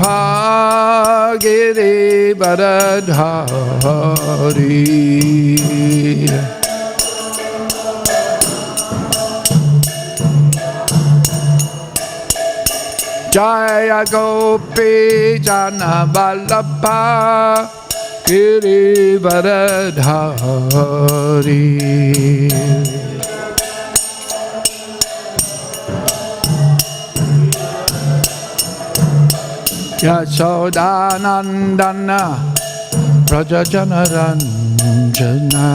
Giridharadhari Jaya Gopi Jana Vallabha Girivaradhari Yashodanandana Prajajanaranjana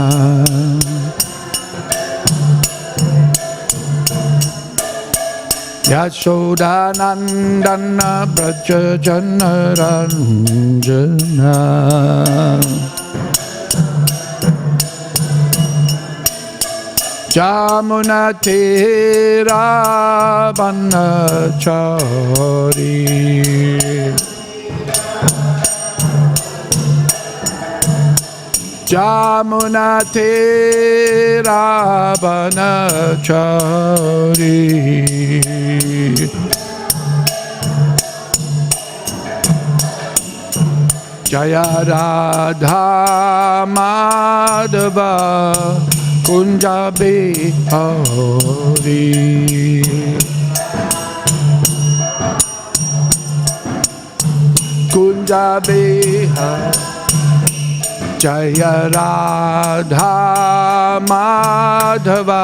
Yashodanandana Prajajanaranjana Jamuna Tera Vanachari Jamuna Tera Vanachari Jaya Radha Madhava Kunja Behari Kunja Behari Jaya Radha Madhava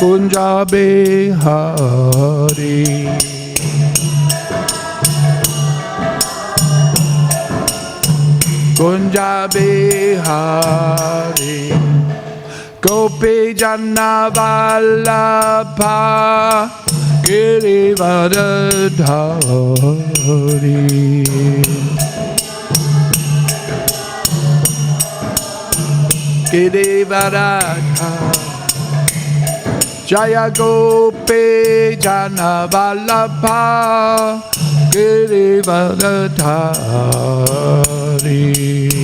Kunja Behari Kunja Behari Gopi Jana Vallabha Girivaradhari Girivardha Jaya Gopi Jana Vallabha Girivaradhari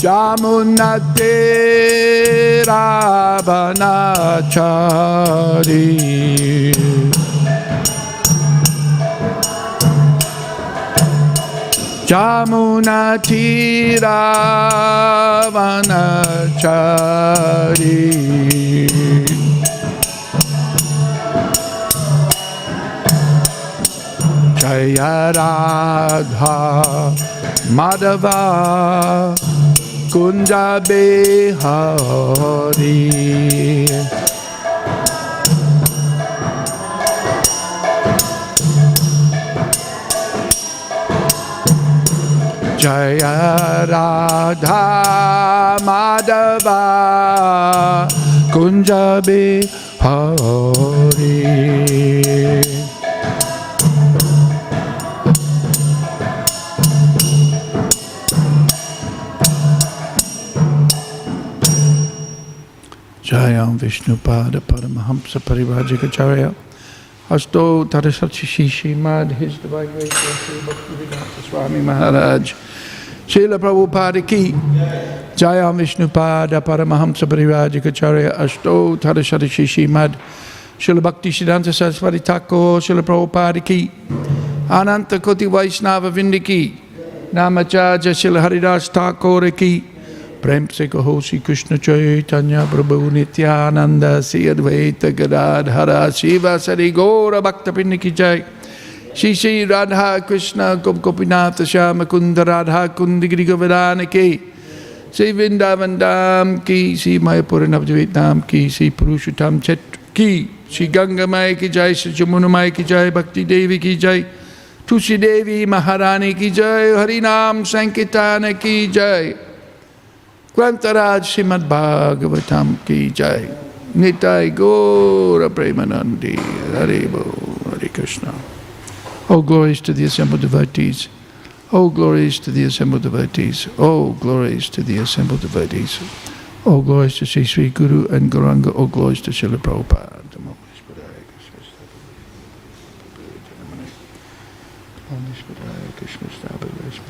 Jamunate Ravanachari Jamunati Ravanachari Jaya Radha Madhava Kunja Behari Jaya Radha Madhava Kunja Behari Jayam Vishnupada Paramahamsa Parivajikacharya Asto Tarasachi Shishimad His Divine Grace Bhaktivedanta Swami Maharaj Srila Prabhupada Ki Jayam Vishnupada Paramahamsa Parivajikacharya Asto Tarasachi Shishimad Srila Bhakti Siddhanta Saraswati Thakur Srila Prabhupada Ki Ananta Koti Vaishnava Vindiki Namacharya Srila Haridas Thakur Ki प्रेम से कहो श्री कृष्ण चैतन्य प्रभु नित्यानंद श्री अद्वैत गदाधरा शिव सरि गौर भक्त पिंड की जय श्री श्री राधा कृष्ण कुप गोपीनाथ श्याम कुंद राधा कुंद गिरी गोवर्धन के श्री वृंदावन धाम की श्री मयपुर नवद्वीप धाम की श्री पुरुषोत्तम क्षेत्र की श्री गंगा माई की जय श्री जमुना माई की जय भक्ति देवी की जय तुलसी देवी महारानी की जय हरि नाम संकीर्तन की जय Grantaraj Srimad Bhagavatam Ki Jai. Nitai Gora Premanandi. Harebo Hare Krishna. All glories to the assembled devotees. All glories to the assembled devotees. All glories to the assembled devotees. All glories to Sri Sri Guru and Gauranga All glories to Srila Prabhupada. Krishna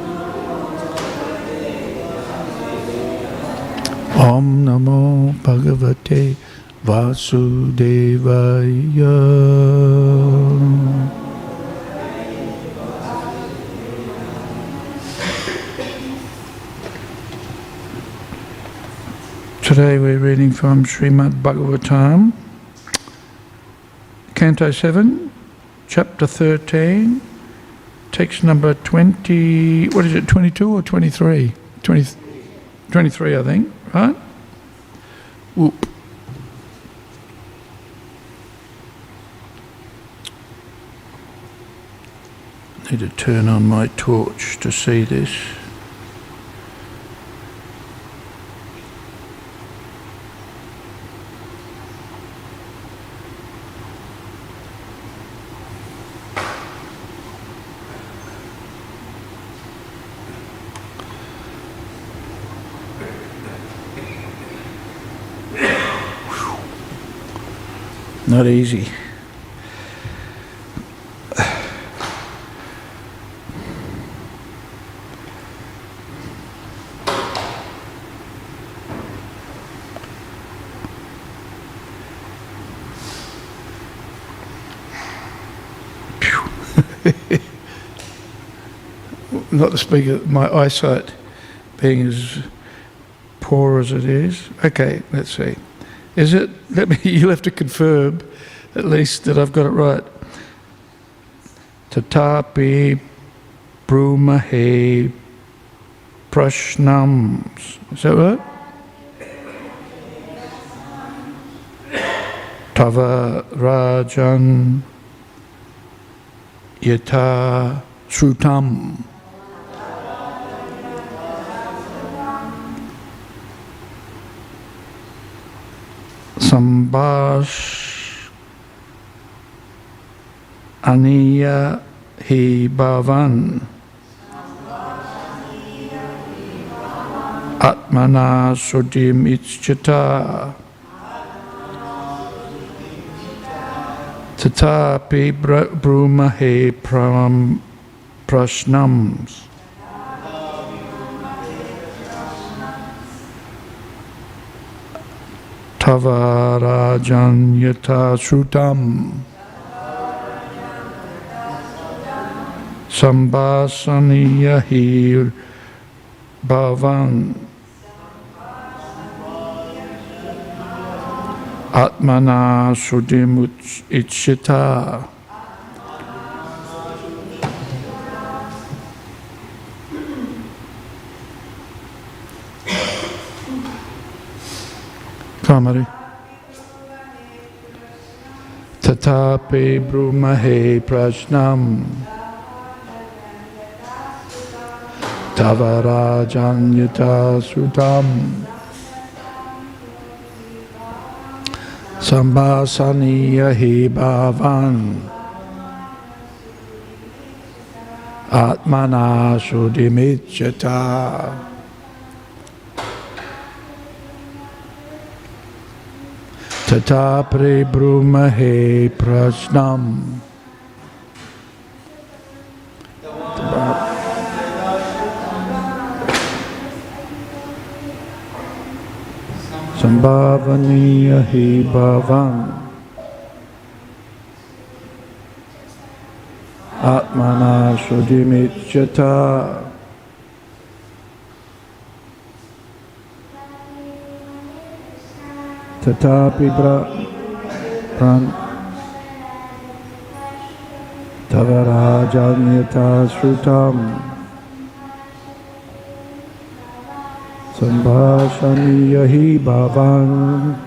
Om Namo Bhagavate Vasudevaya. Today we're reading from Srimad Bhagavatam, Canto 7, Chapter 13, text number 20, what is it, 22 or 23? 20, 23, I think. Right? Whoop. Need to turn on my torch to see this. Not easy. Not to speak of my eyesight being as poor as it is. Okay, let's see. Is it? Let me. You'll have to confirm, at least, that I've got it right. Tatapi brumahe prashnams. Is that right? Tava rajan yata shrutam. Sambhash Aniya Hi Bhavan. Atmana Sudim Ichchata Tatapi Brumahe Pram Prashnams Tavarajan yata Sambhasaniya hi bhavan Atmana shudim ichita Kamari. Tatape brumahe prashnam. Tavarajanyata sutam. Sambhasaniya hi bhavan. Atmana sudimichyata. Tata Brumahe Prasnam. Sambhavaniya hi bhavan Atmana Sudimichyata tatapi bra pran tavarajanyata shrutam sambhashaniyahi bhavan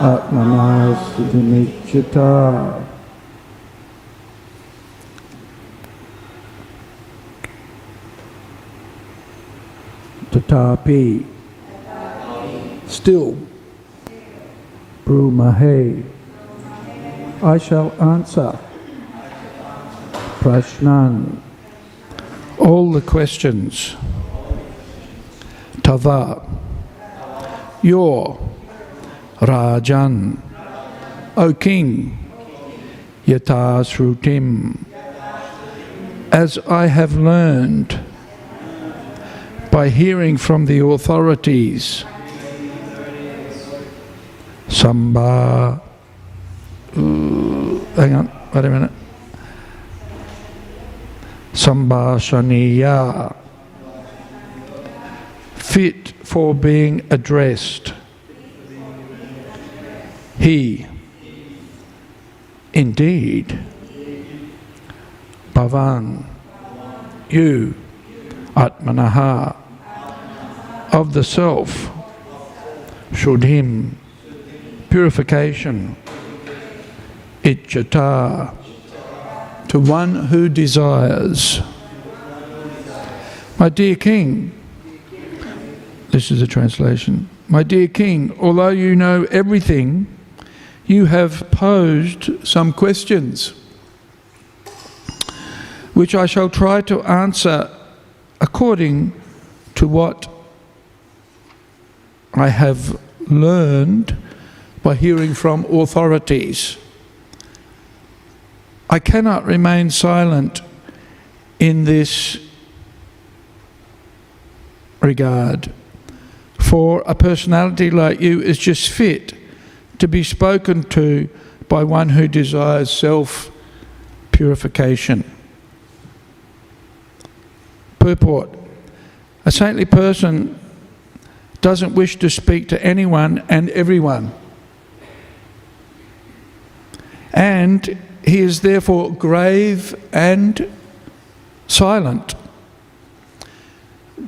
atmanasiddhimichita tatapi still brumahe I shall answer prashnan all the questions tava your rajan o king yata srutim as I have learned by hearing from the authorities. Samba. Uh, hang on, wait a minute. Sambhashaniya. Fit for being addressed. He. Indeed. Bhavan. You. Atmanaha of the self, Shuddhim, purification, Ichata, to one who desires. My dear King, this is a translation. My dear King, although you know everything, you have posed some questions, which I shall try to answer according to what I have learned by hearing from authorities. I cannot remain silent in this regard, for a personality like you is just fit to be spoken to by one who desires self purification. Purport A saintly person doesn't wish to speak to anyone and everyone. And he is therefore grave and silent.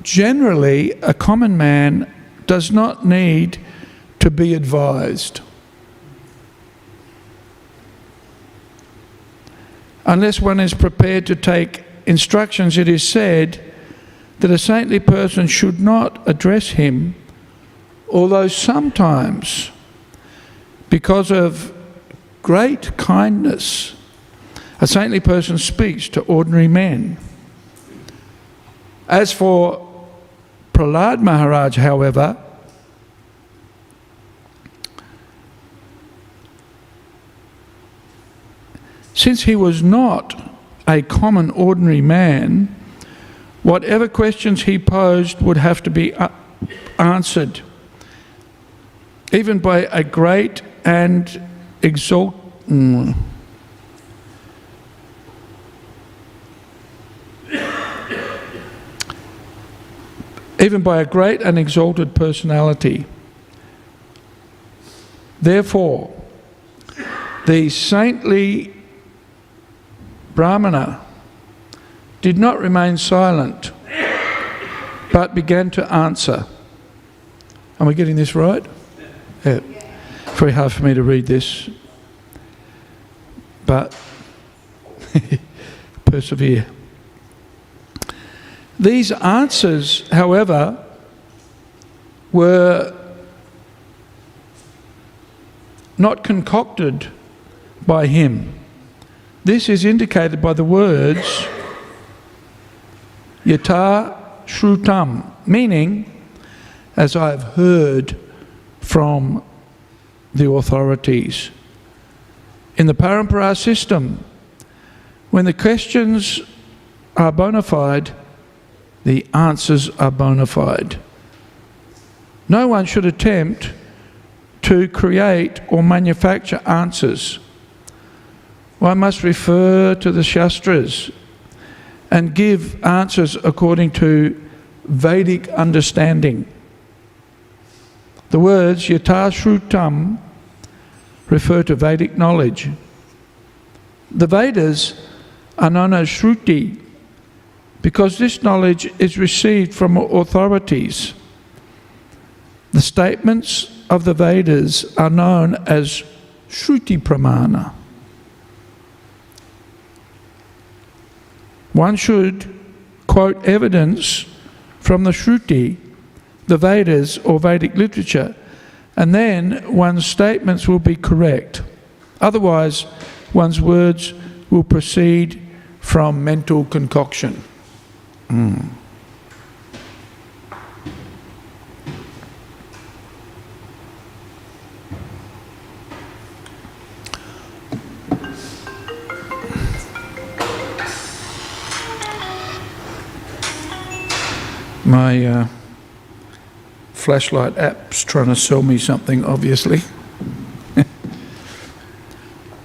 Generally, a common man does not need to be advised. Unless one is prepared to take instructions, it is said that a saintly person should not address him although sometimes, because of great kindness, a saintly person speaks to ordinary men. As for Prahlad Maharaj, however, since he was not a common ordinary man, whatever questions he posed would have to be uh, answered even by a great and exalt. Mm, even by a great and exalted personality. Therefore, the saintly Brahmana did not remain silent, but began to answer. Am I getting this right? Yeah. Very hard for me to read this, but persevere. These answers, however, were not concocted by him. This is indicated by the words yata shrutam, meaning, as I have heard from the authorities. In the parampara system, when the questions are bona fide, the answers are bona fide. No one should attempt to create or manufacture answers. One must refer to the Shastras and give answers according to Vedic understanding. The words Yatashrutam refer to Vedic knowledge. The Vedas are known as Shruti because this knowledge is received from authorities. The statements of the Vedas are known as Shruti Pramana. One should quote evidence from the Shruti, the Vedas or Vedic literature, and then one's statements will be correct. Otherwise, one's words will proceed from mental concoction. Mm. My uh, flashlight app's trying to sell me something, obviously.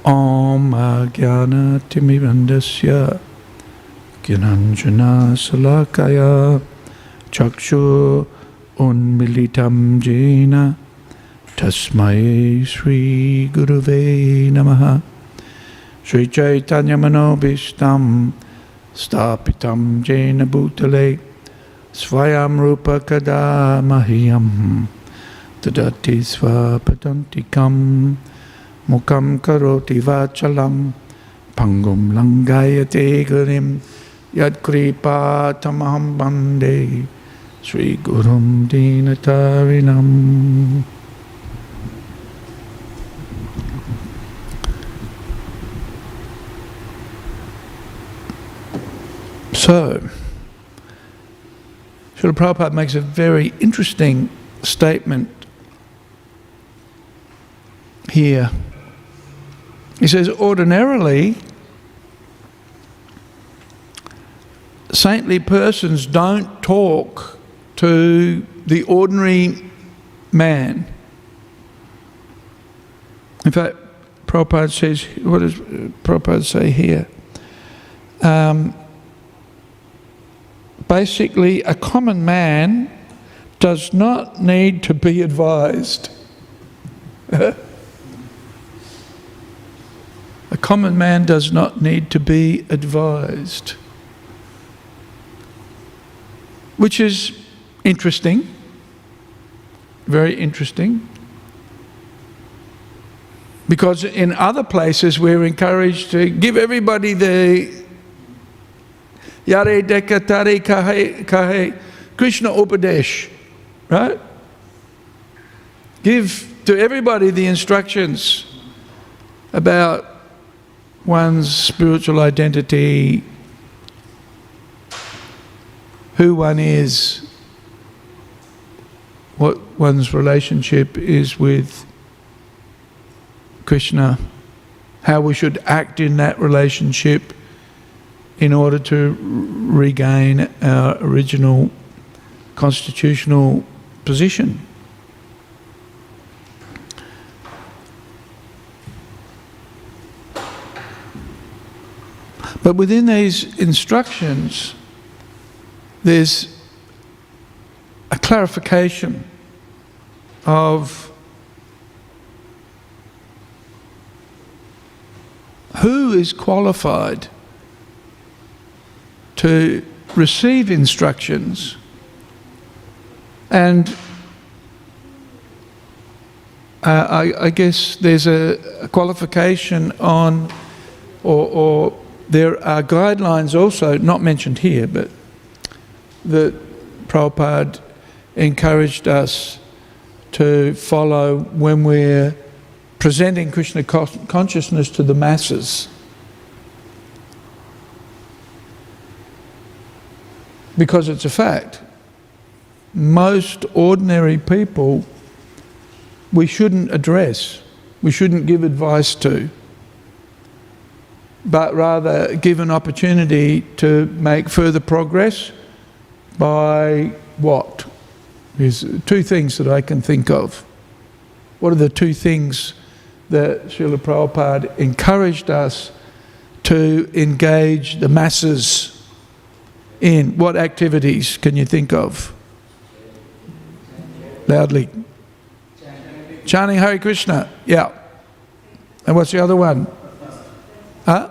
Om Jnana Timirandasya Gyananjana Salakaya Chakshu Unmilitam Jena Tasmai Sri Guruve Namaha Sri Chaitanya Manobishtam Stapitam Jena Bhutale Swayam Rupa Kada Mahiyam Tadati Swapadantikam Mukam Karoti Vachalam Pangum Langayate Gurim Yad Kripa Tamaham Bande Sri Gurum Dinatarinam So, Srila Prabhupada makes a very interesting statement here. He says, ordinarily, saintly persons don't talk to the ordinary man. In fact, Prabhupada says, what does Prabhupada say here? Um, basically, a common man does not need to be advised. a common man does not need to be advised. Which is interesting, very interesting. Because in other places we're encouraged to give everybody the Yare Dekatare Kahe, kahe Krishna Upadesh, right? Give to everybody the instructions about one's spiritual identity, who one is, what one's relationship is with Krishna, how we should act in that relationship in order to regain our original constitutional position. But within these instructions, there's a clarification of who is qualified to receive instructions and uh, I, I, guess there's a, a qualification on, or, or, there are guidelines also, not mentioned here, but that Prabhupada encouraged us to follow when we're presenting Krishna consciousness to the masses. Because it's a fact. Most ordinary people we shouldn't address, we shouldn't give advice to, but rather give an opportunity to make further progress by what? There's two things that I can think of. What are the two things that Srila Prabhupada encouraged us to engage the masses in what activities can you think of? Loudly. Chanting Hare Krishna. Yeah. And what's the other one? Huh?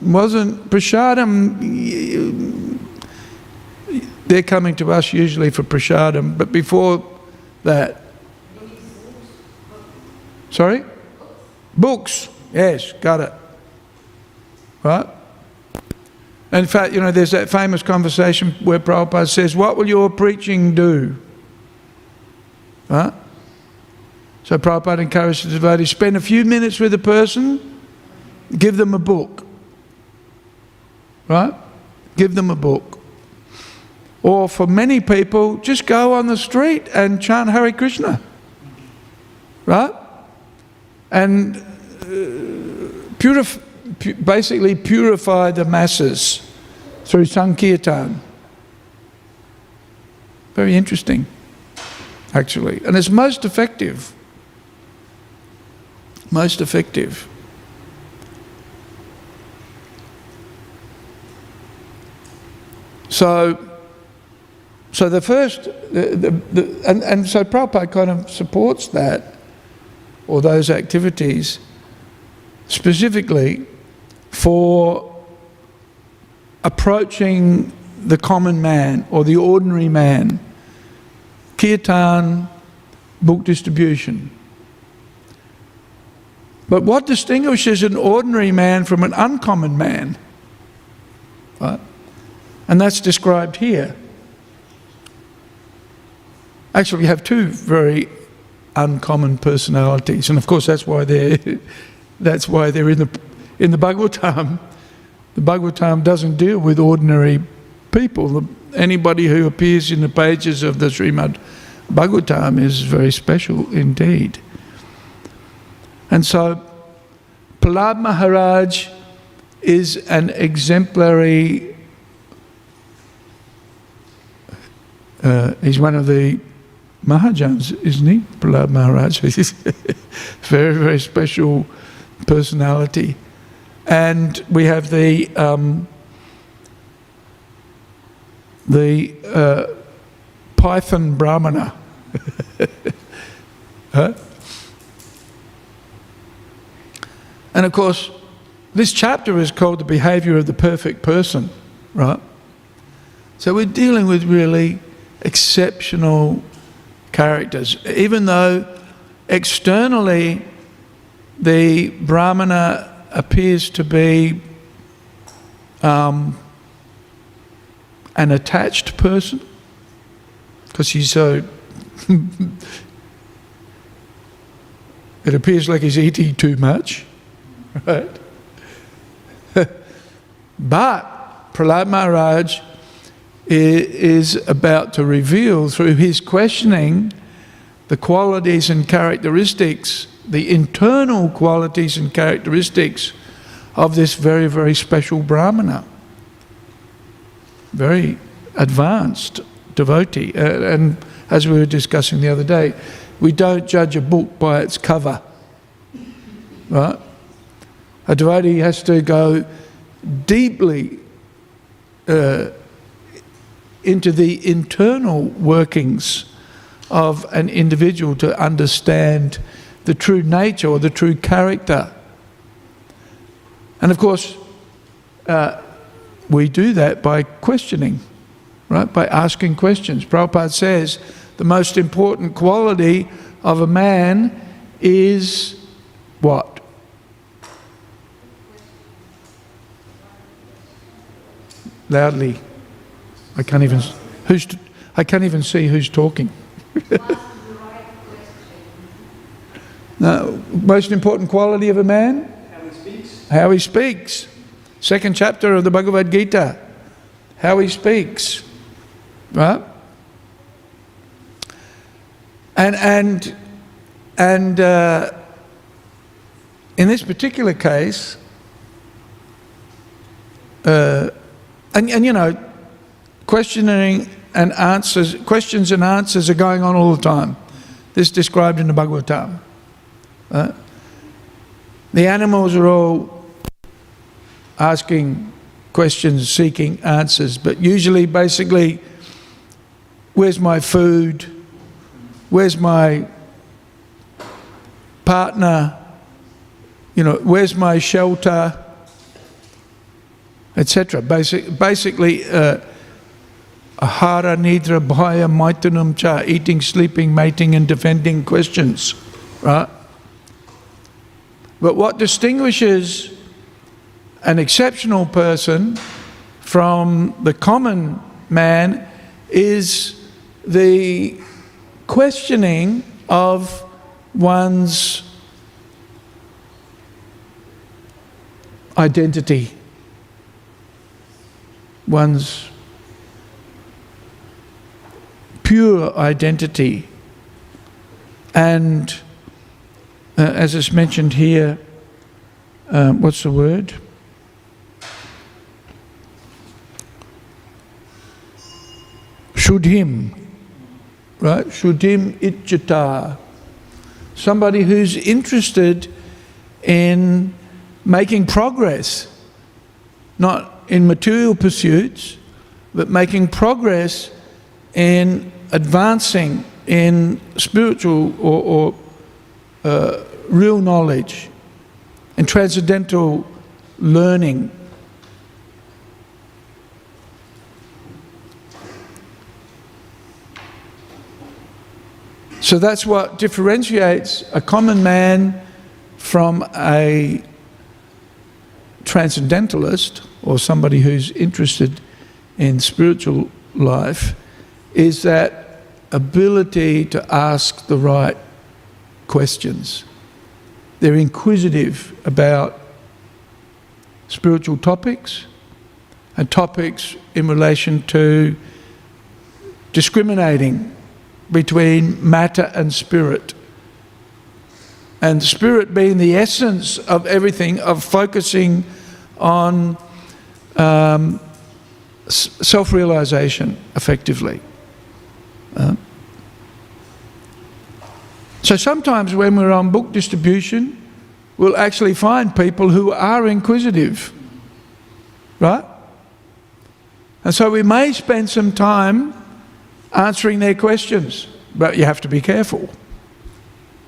Wasn't Prashadam. They're coming to us usually for Prashadam, but before that. Sorry? Books. Yes, got it. Right? In fact, you know, there's that famous conversation where Prabhupada says, What will your preaching do? Right? So Prabhupada encourages the devotees spend a few minutes with a person, give them a book. Right? Give them a book. Or for many people, just go on the street and chant Hare Krishna. Right? And uh, purif- basically purify the masses through Sankirtan. Very interesting, actually. And it's most effective. Most effective. So, so the first, the, the, the, and, and so Prabhupada kind of supports that, or those activities, specifically for approaching the common man or the ordinary man. Kirtan, book distribution. But what distinguishes an ordinary man from an uncommon man? Right? And that's described here. Actually, we have two very uncommon personalities, and of course that's why they're that's why they're in the in the Bhagavatam. The Bhagavatam doesn't deal with ordinary people. Anybody who appears in the pages of the Srimad Bhagavatam is very special indeed. And so, Prahlad Maharaj is an exemplary Uh, he's one of the Mahajans, isn't he? Prahlad Maharaj. Very, very special personality. And we have the um, the uh, Python Brahmana. huh? And of course, this chapter is called The Behavior of the Perfect Person, right? So we're dealing with really exceptional characters. Even though externally the Brahmana appears to be um, an attached person, because he's so. it appears like he's eating too much, right? but Prahlad Maharaj is about to reveal through his questioning the qualities and characteristics, the internal qualities and characteristics of this very, very special Brahmana. Very advanced devotee. Uh, and as we were discussing the other day, we don't judge a book by its cover. Right? A devotee has to go deeply. Uh, into the internal workings of an individual to understand the true nature or the true character. And of course, uh, we do that by questioning, right? By asking questions. Prabhupada says the most important quality of a man is what? Loudly. I can't even. Who's? I can't even see who's talking. now, most important quality of a man? How he speaks. How he speaks. Second chapter of the Bhagavad Gita. How he speaks. Right? And and and uh, in this particular case, uh, and and you know questioning and answers, questions and answers are going on all the time. This is described in the Bhagavatam. Uh, the animals are all asking questions, seeking answers, but usually, basically, where's my food? where's my partner, you know, where's my shelter, etc. Basic, basically, uh, ahara, nidra, bhaya, maitunam cha, eating, sleeping, mating, and defending questions, right? But what distinguishes an exceptional person from the common man is the questioning of one's identity, one's pure identity. And uh, as is mentioned here, um, what's the word? Shudhim, right? Shudhim Icchata. Somebody who's interested in making progress, not in material pursuits, but making progress in advancing in spiritual or, or uh, real knowledge and transcendental learning. So that's what differentiates a common man from a transcendentalist or somebody who's interested in spiritual life is that ability to ask the right questions. They're inquisitive about spiritual topics and topics in relation to discriminating between matter and spirit. And spirit being the essence of everything, of focusing on um, self realization effectively. Uh, so sometimes when we're on book distribution, we'll actually find people who are inquisitive, right? And so we may spend some time answering their questions. But you have to be careful.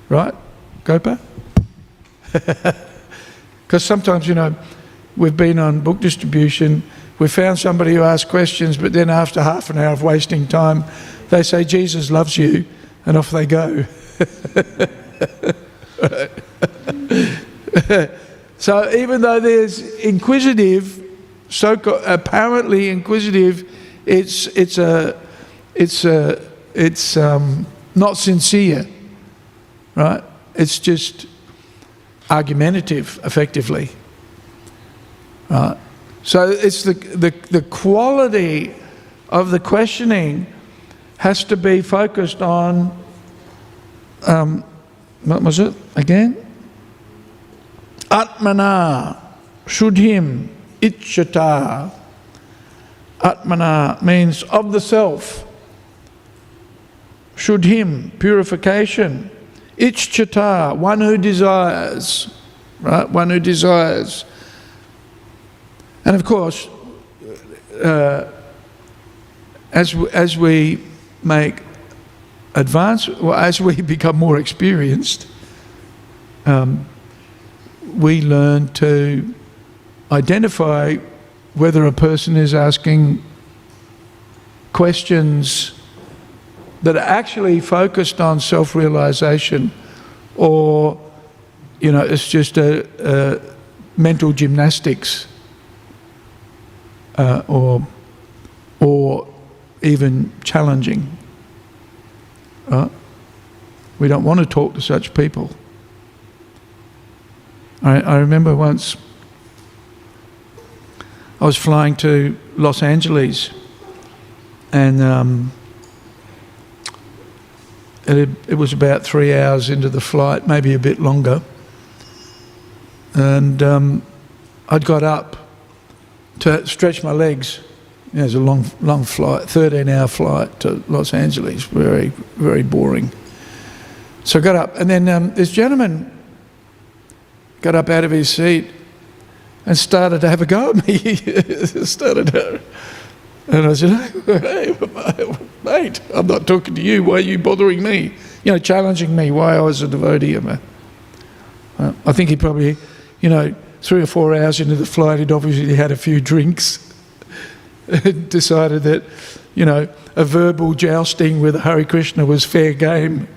Right? Gopa? Because sometimes, you know, we've been on book distribution, we've found somebody who asked questions, but then after half an hour of wasting time, they say, Jesus loves you, and off they go. so even though there's inquisitive, so apparently inquisitive, it's, it's a it's, uh, it's um, not sincere, right? It's just argumentative, effectively. Right? So it's the, the, the quality of the questioning has to be focused on, um, what was it again? Atmana, Shuddhim, Icchata. Atmana means of the self. Shuddhim, purification. Icchata, one who desires, right? One who desires. And of course, uh, as, as we make advance, well, as we become more experienced, um, we learn to identify whether a person is asking questions that are actually focused on self realization or, you know, it's just a, a mental gymnastics uh, or, or even challenging. Right? We don't want to talk to such people. I, I remember once I was flying to Los Angeles and um, it, it was about three hours into the flight, maybe a bit longer. And um, I'd got up to stretch my legs. It was a long, long flight, 13 hour flight to Los Angeles, very, very boring. So I got up, and then um, this gentleman got up out of his seat and started to have a go at me. started to, and I said, hey, mate, I'm not talking to you. Why are you bothering me? you know, challenging me why I was a devotee. of Uh, I think he probably, you know, three or four hours into the flight, he'd obviously had a few drinks, decided that, you know, a verbal jousting with Hare Krishna was fair game.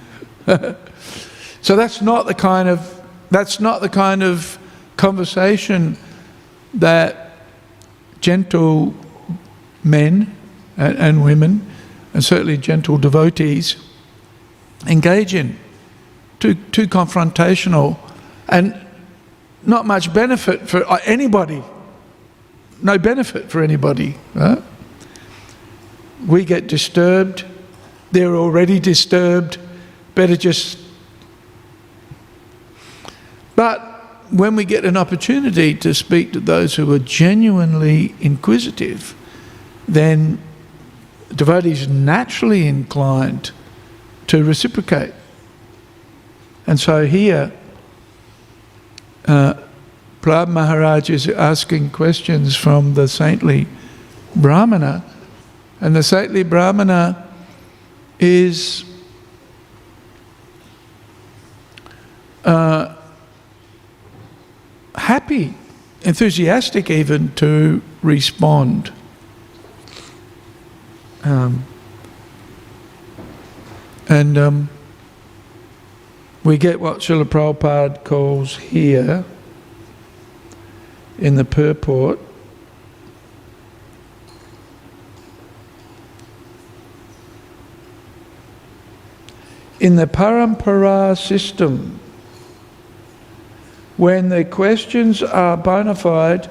so that's not the kind of that's not the kind of conversation that gentle men and, and women, and certainly gentle devotees, engage in. Too, too confrontational and not much benefit for anybody. No benefit for anybody. Right? We get disturbed, they're already disturbed, better just. But when we get an opportunity to speak to those who are genuinely inquisitive, then devotees naturally inclined to reciprocate. And so here, uh, Prahlad Maharaj is asking questions from the saintly Brahmana, and the saintly Brahmana is uh, happy, enthusiastic even to respond. Um, and um, we get what Srila Prabhupada calls here in the purport in the parampara system when the questions are bona fide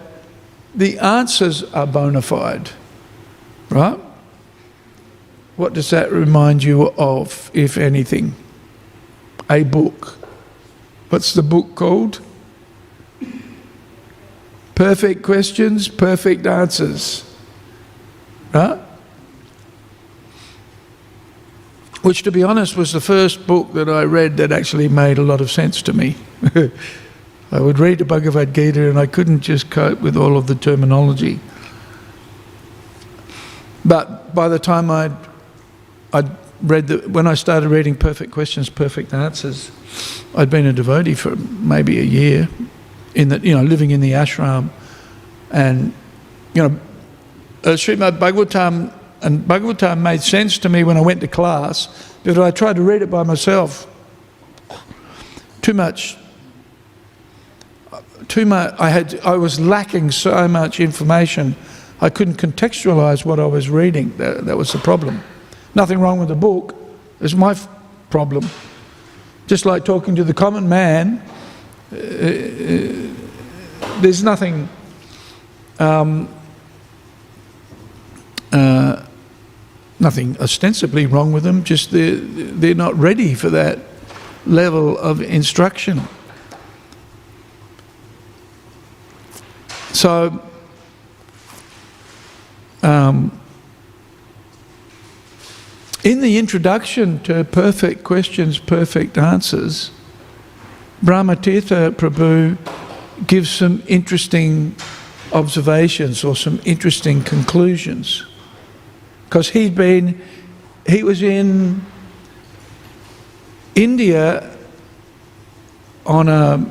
the answers are bona fide right what does that remind you of, if anything? A book. What's the book called? Perfect questions, perfect answers. Right? Which, to be honest, was the first book that I read that actually made a lot of sense to me. I would read the Bhagavad Gita and I couldn't just cope with all of the terminology. But by the time I'd I'd read that when I started reading Perfect Questions, Perfect Answers, I'd been a devotee for maybe a year, in that you know living in the ashram, and you know, uh, Srimad Bhagavatam and Bhagavatam made sense to me when I went to class, but I tried to read it by myself. Too much. Too much. I had. I was lacking so much information. I couldn't contextualize what I was reading. That, that was the problem. Nothing wrong with the book. It's my f- problem. Just like talking to the common man, there's nothing. Um, uh, nothing ostensibly wrong with them, just they're, they're not ready for that level of instruction. So, um, in the introduction to Perfect Questions, Perfect Answers, Brahmatirtha Prabhu gives some interesting observations or some interesting conclusions. Because he'd been, he was in India on a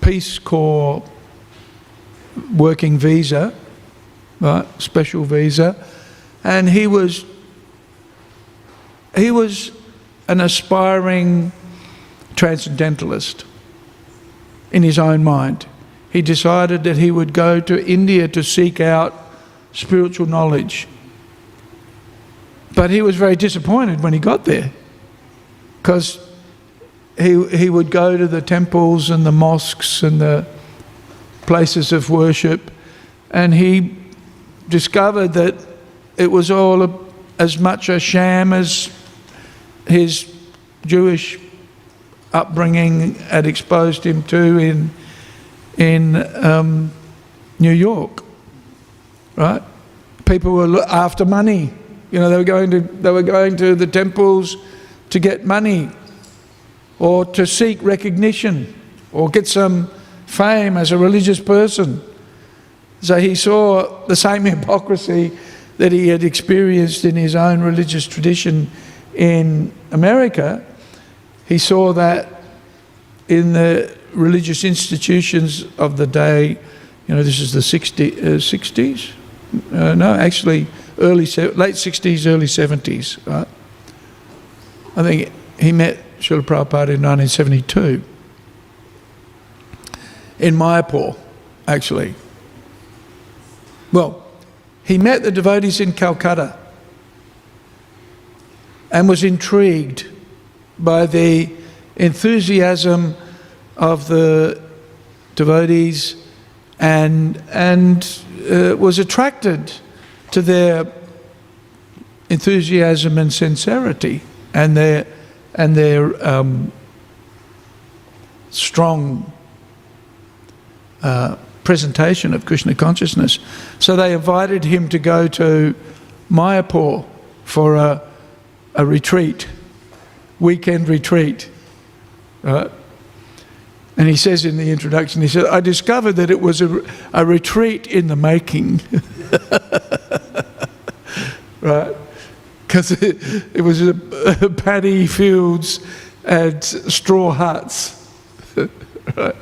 Peace Corps working visa, right, special visa, and he was he was an aspiring transcendentalist in his own mind. He decided that he would go to India to seek out spiritual knowledge. But he was very disappointed when he got there because he, he would go to the temples and the mosques and the places of worship and he discovered that it was all a, as much a sham as his Jewish upbringing had exposed him to in, in um, New York, right? People were after money. You know, they were going to, they were going to the temples to get money or to seek recognition or get some fame as a religious person. So he saw the same hypocrisy that he had experienced in his own religious tradition in America he saw that in the religious institutions of the day, you know, this is the 60, uh, 60s? Uh, no, actually, early late 60s, early 70s. Right? I think he met Srila Prabhupada in 1972 in Mayapur, actually. Well, he met the devotees in Calcutta and was intrigued by the enthusiasm of the devotees and, and uh, was attracted to their enthusiasm and sincerity and their, and their um, strong uh, presentation of Krishna consciousness. So they invited him to go to Mayapur for a, a retreat, weekend retreat. Right? And he says in the introduction, he said, I discovered that it was a, a retreat in the making. right? Because it, it, was a, a paddy fields and straw huts. right?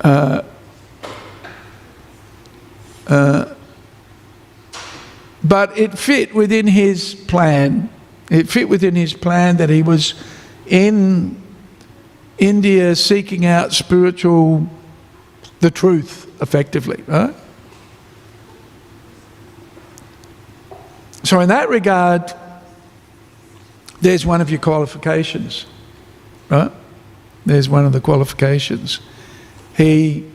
Uh, uh, but it fit within his plan. It fit within his plan that he was in India seeking out spiritual, the truth, effectively, right? So, in that regard, there's one of your qualifications, right? There's one of the qualifications. He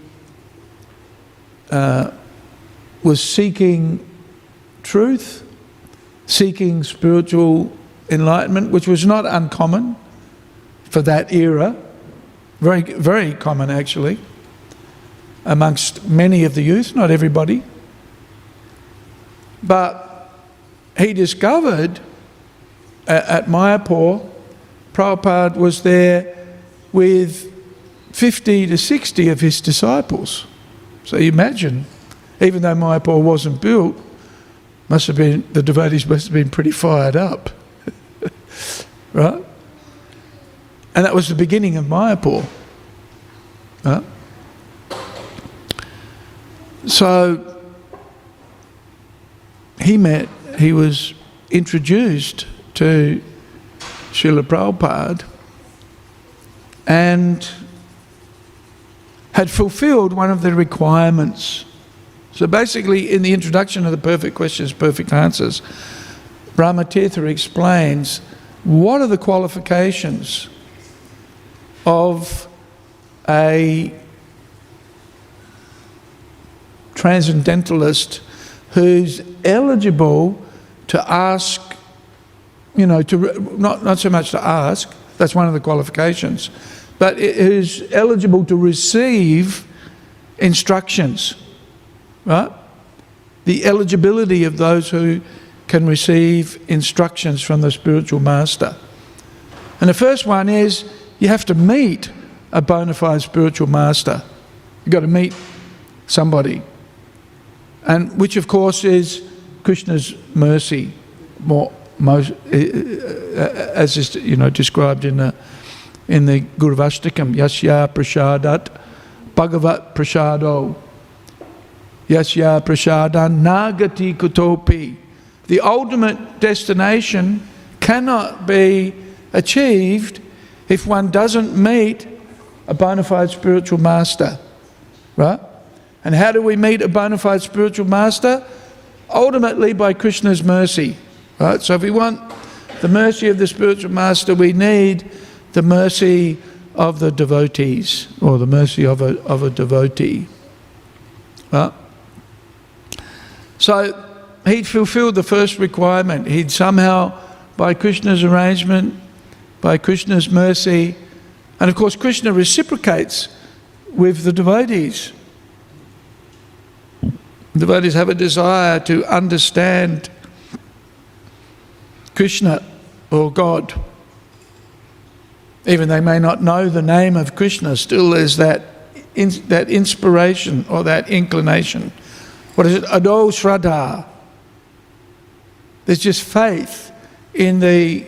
uh, was seeking truth, seeking spiritual enlightenment, which was not uncommon for that era, very, very common actually, amongst many of the youth, not everybody. But he discovered at, Mayapur, Prabhupada was there with 50 to 60 of his disciples. So you imagine, even though Mayapur wasn't built, must have been the devotees must have been pretty fired up. Right? And that was the beginning of Mayapur. Right? So he met, he was introduced to Srila Prabhupada and had fulfilled one of the requirements. So basically, in the introduction of the Perfect Questions, Perfect Answers, Brahmatirtha explains what are the qualifications of a transcendentalist who's eligible to ask, you know, to not, not so much to ask, that's one of the qualifications, but who's eligible to receive instructions, right? The eligibility of those who can receive instructions from the spiritual master. And the first one is you have to meet a bona fide spiritual master. You've got to meet somebody. And which, of course, is Krishna's mercy, more, most, uh, as is you know described in the in the Gurvashtakam, Yasya Prashadat Bhagavat Prashado. Yasya Prasadan Nagati Kutopi. The ultimate destination cannot be achieved if one doesn't meet a bona fide spiritual master. Right? And how do we meet a bona fide spiritual master? Ultimately by Krishna's mercy. Right? So if we want the mercy of the spiritual master, we need the mercy of the devotees or the mercy of a, of a devotee. Right? So he'd fulfilled the first requirement. He'd somehow, by Krishna's arrangement, by Krishna's mercy, and of course, Krishna reciprocates with the devotees. Devotees have a desire to understand Krishna or God. Even they may not know the name of Krishna, still there's that, in, that inspiration or that inclination. What is it? Ado Shraddha. There's just faith in the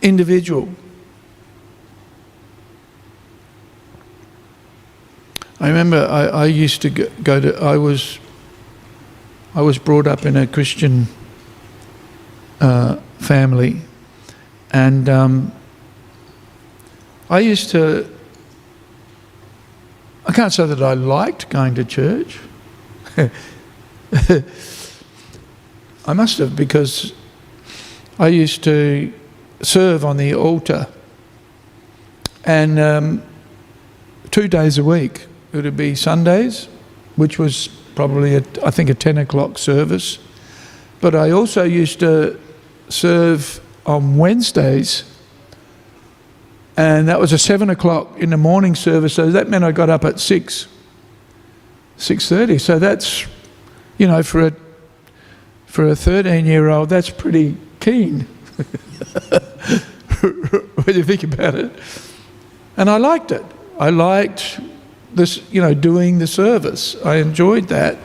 individual. I remember I, I used to go to, I was, I was brought up in a Christian uh, family, and um, I used to, I can't say that I liked going to church. I must have because I used to serve on the altar and um, two days a week. It would be Sundays, which was probably, a, I think, a 10 o'clock service. But I also used to serve on Wednesdays and that was a seven o'clock in the morning service so that meant i got up at six 6.30 so that's you know for a for a 13 year old, that's pretty keen when you think about it. And I liked it. I liked this, you know, doing the service. I enjoyed that.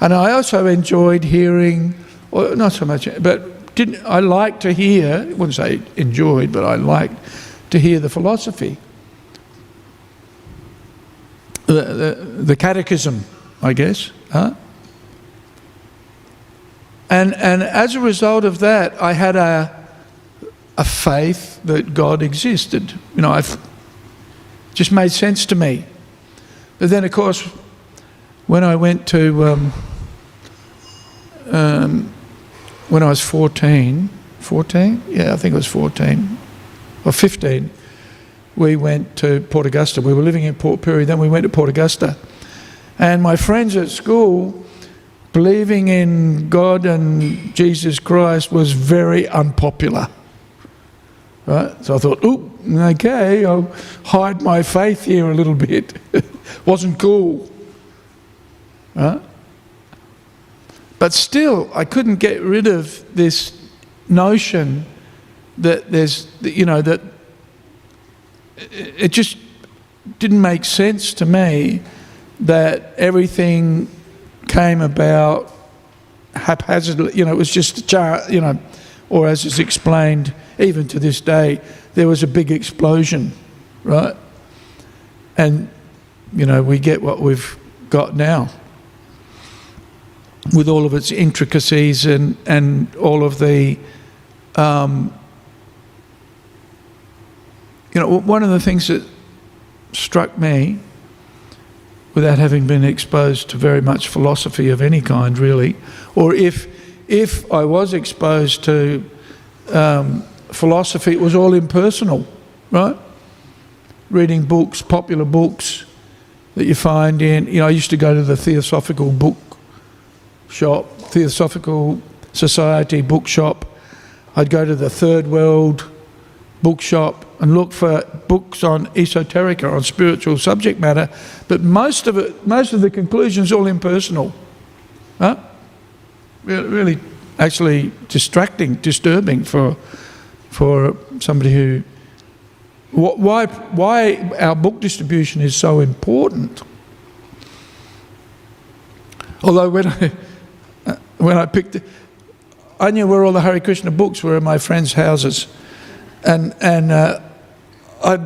And I also enjoyed hearing, or not so much, but didn't, I liked to hear, I wouldn't say enjoyed, but I liked to hear the philosophy. The, the, the catechism, I guess. Huh? And, and as a result of that, I had a, a faith that God existed. You know, it just made sense to me. But then, of course, when I went to, um, um, when I was 14, 14? Yeah, I think it was 14 or 15, we went to Port Augusta. We were living in Port Pirie, then we went to Port Augusta. And my friends at school believing in God and Jesus Christ was very unpopular. Right? So I thought, oh, okay, I'll hide my faith here a little bit. Wasn't cool. Right? But still, I couldn't get rid of this notion that there's, you know, that it just didn't make sense to me that everything came about haphazardly. You know, it was just a you know, or as is explained, even to this day, there was a big explosion, right? And, you know, we get what we've got now with all of its intricacies and, and all of the, um, you know, one of the things that struck me without having been exposed to very much philosophy of any kind, really. Or if, if I was exposed to um, philosophy, it was all impersonal, right? Reading books, popular books that you find in, you know, I used to go to the Theosophical book shop, Theosophical Society bookshop. I'd go to the Third World bookshop and look for books on esoterica, on spiritual subject matter, but most of it, most of the conclusions all impersonal. Huh? Really, actually distracting, disturbing for, for somebody who, why, why our book distribution is so important. Although when I, when I picked, I knew where all the Hare Krishna books were in my friends' houses. And, and uh, I,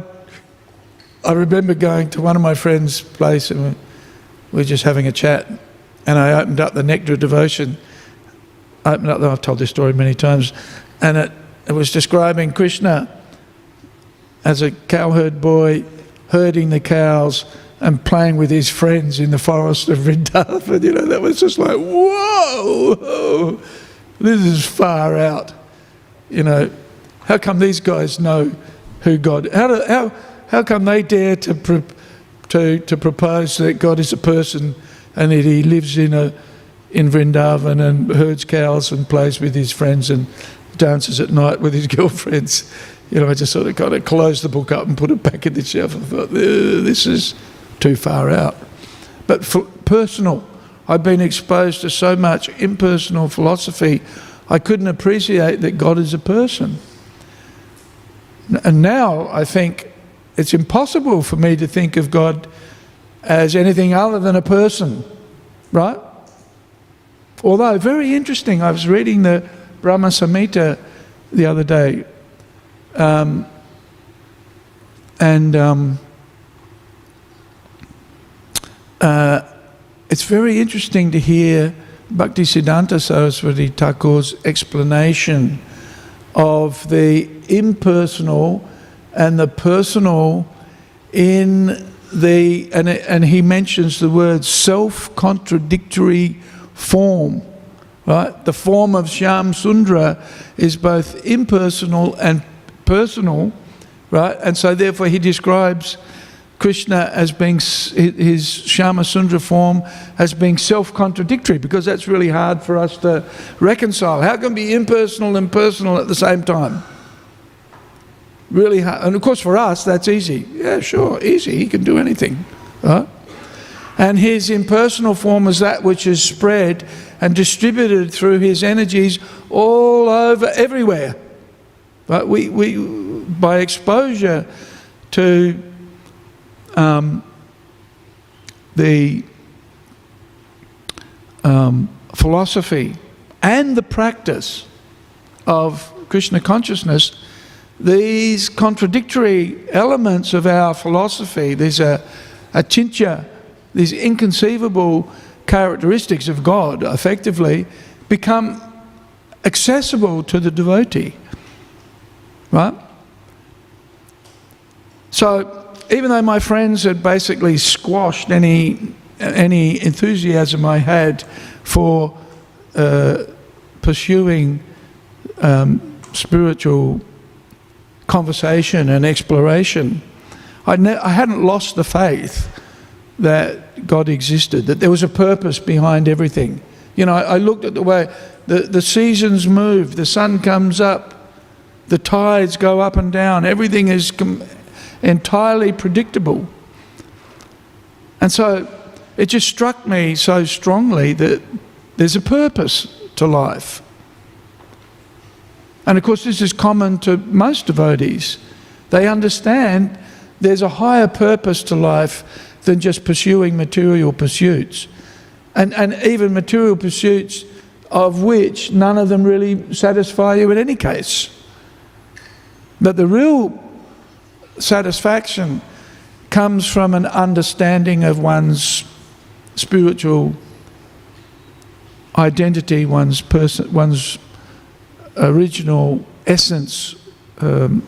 I remember going to one of my friends' place and we were just having a chat. And I opened up the Nectar of Devotion. I opened up, I've told this story many times. And it, it was describing Krishna as a cowherd boy herding the cows and playing with his friends in the forest of Vrindavan. You know, that was just like, whoa, this is far out. You know, how come these guys know who God? How do, how how come they dare to pro, to to propose that God is a person and that He lives in a in Vrindavan and herds cows and plays with his friends and dances at night with his girlfriends? You know, I just sort of kind of closed the book up and put it back in the shelf. I thought uh, this is too far out. But for personal, I've been exposed to so much impersonal philosophy. I couldn't appreciate that God is a person. And now I think it's impossible for me to think of God as anything other than a person, right? Although, very interesting, I was reading the Brahma Samhita the other day, Um, and um, uh, it's very interesting to hear Bhaktisiddhanta Saraswati Thakur's explanation of the impersonal and the personal in the, and, and he mentions the word self contradictory form. Right? The form of Shyam Sundra is both impersonal and personal, right? And so, therefore, he describes Krishna as being his Shyama Sundra form as being self contradictory because that's really hard for us to reconcile. How can be impersonal and personal at the same time? Really hard. And of course, for us, that's easy. Yeah, sure, easy. He can do anything. Right? And his impersonal form is that which is spread and distributed through his energies all over everywhere. But we, we by exposure to um, the um, philosophy and the practice of Krishna consciousness, these contradictory elements of our philosophy, these a, achintya, these inconceivable characteristics of God, effectively, become accessible to the devotee. Right? So, even though my friends had basically squashed any, any enthusiasm I had for uh, pursuing um, spiritual conversation and exploration, I, ne- I hadn't lost the faith that God existed, that there was a purpose behind everything. You know, I, I looked at the way the, the seasons move, the sun comes up, the tides go up and down, everything is com- entirely predictable. And so it just struck me so strongly that there's a purpose to life. And of course, this is common to most devotees. They understand there's a higher purpose to life than just pursuing material pursuits. And, and even material pursuits of which none of them really satisfy you in any case. But the real satisfaction comes from an understanding of one's spiritual identity, one's person, one's original essence, um,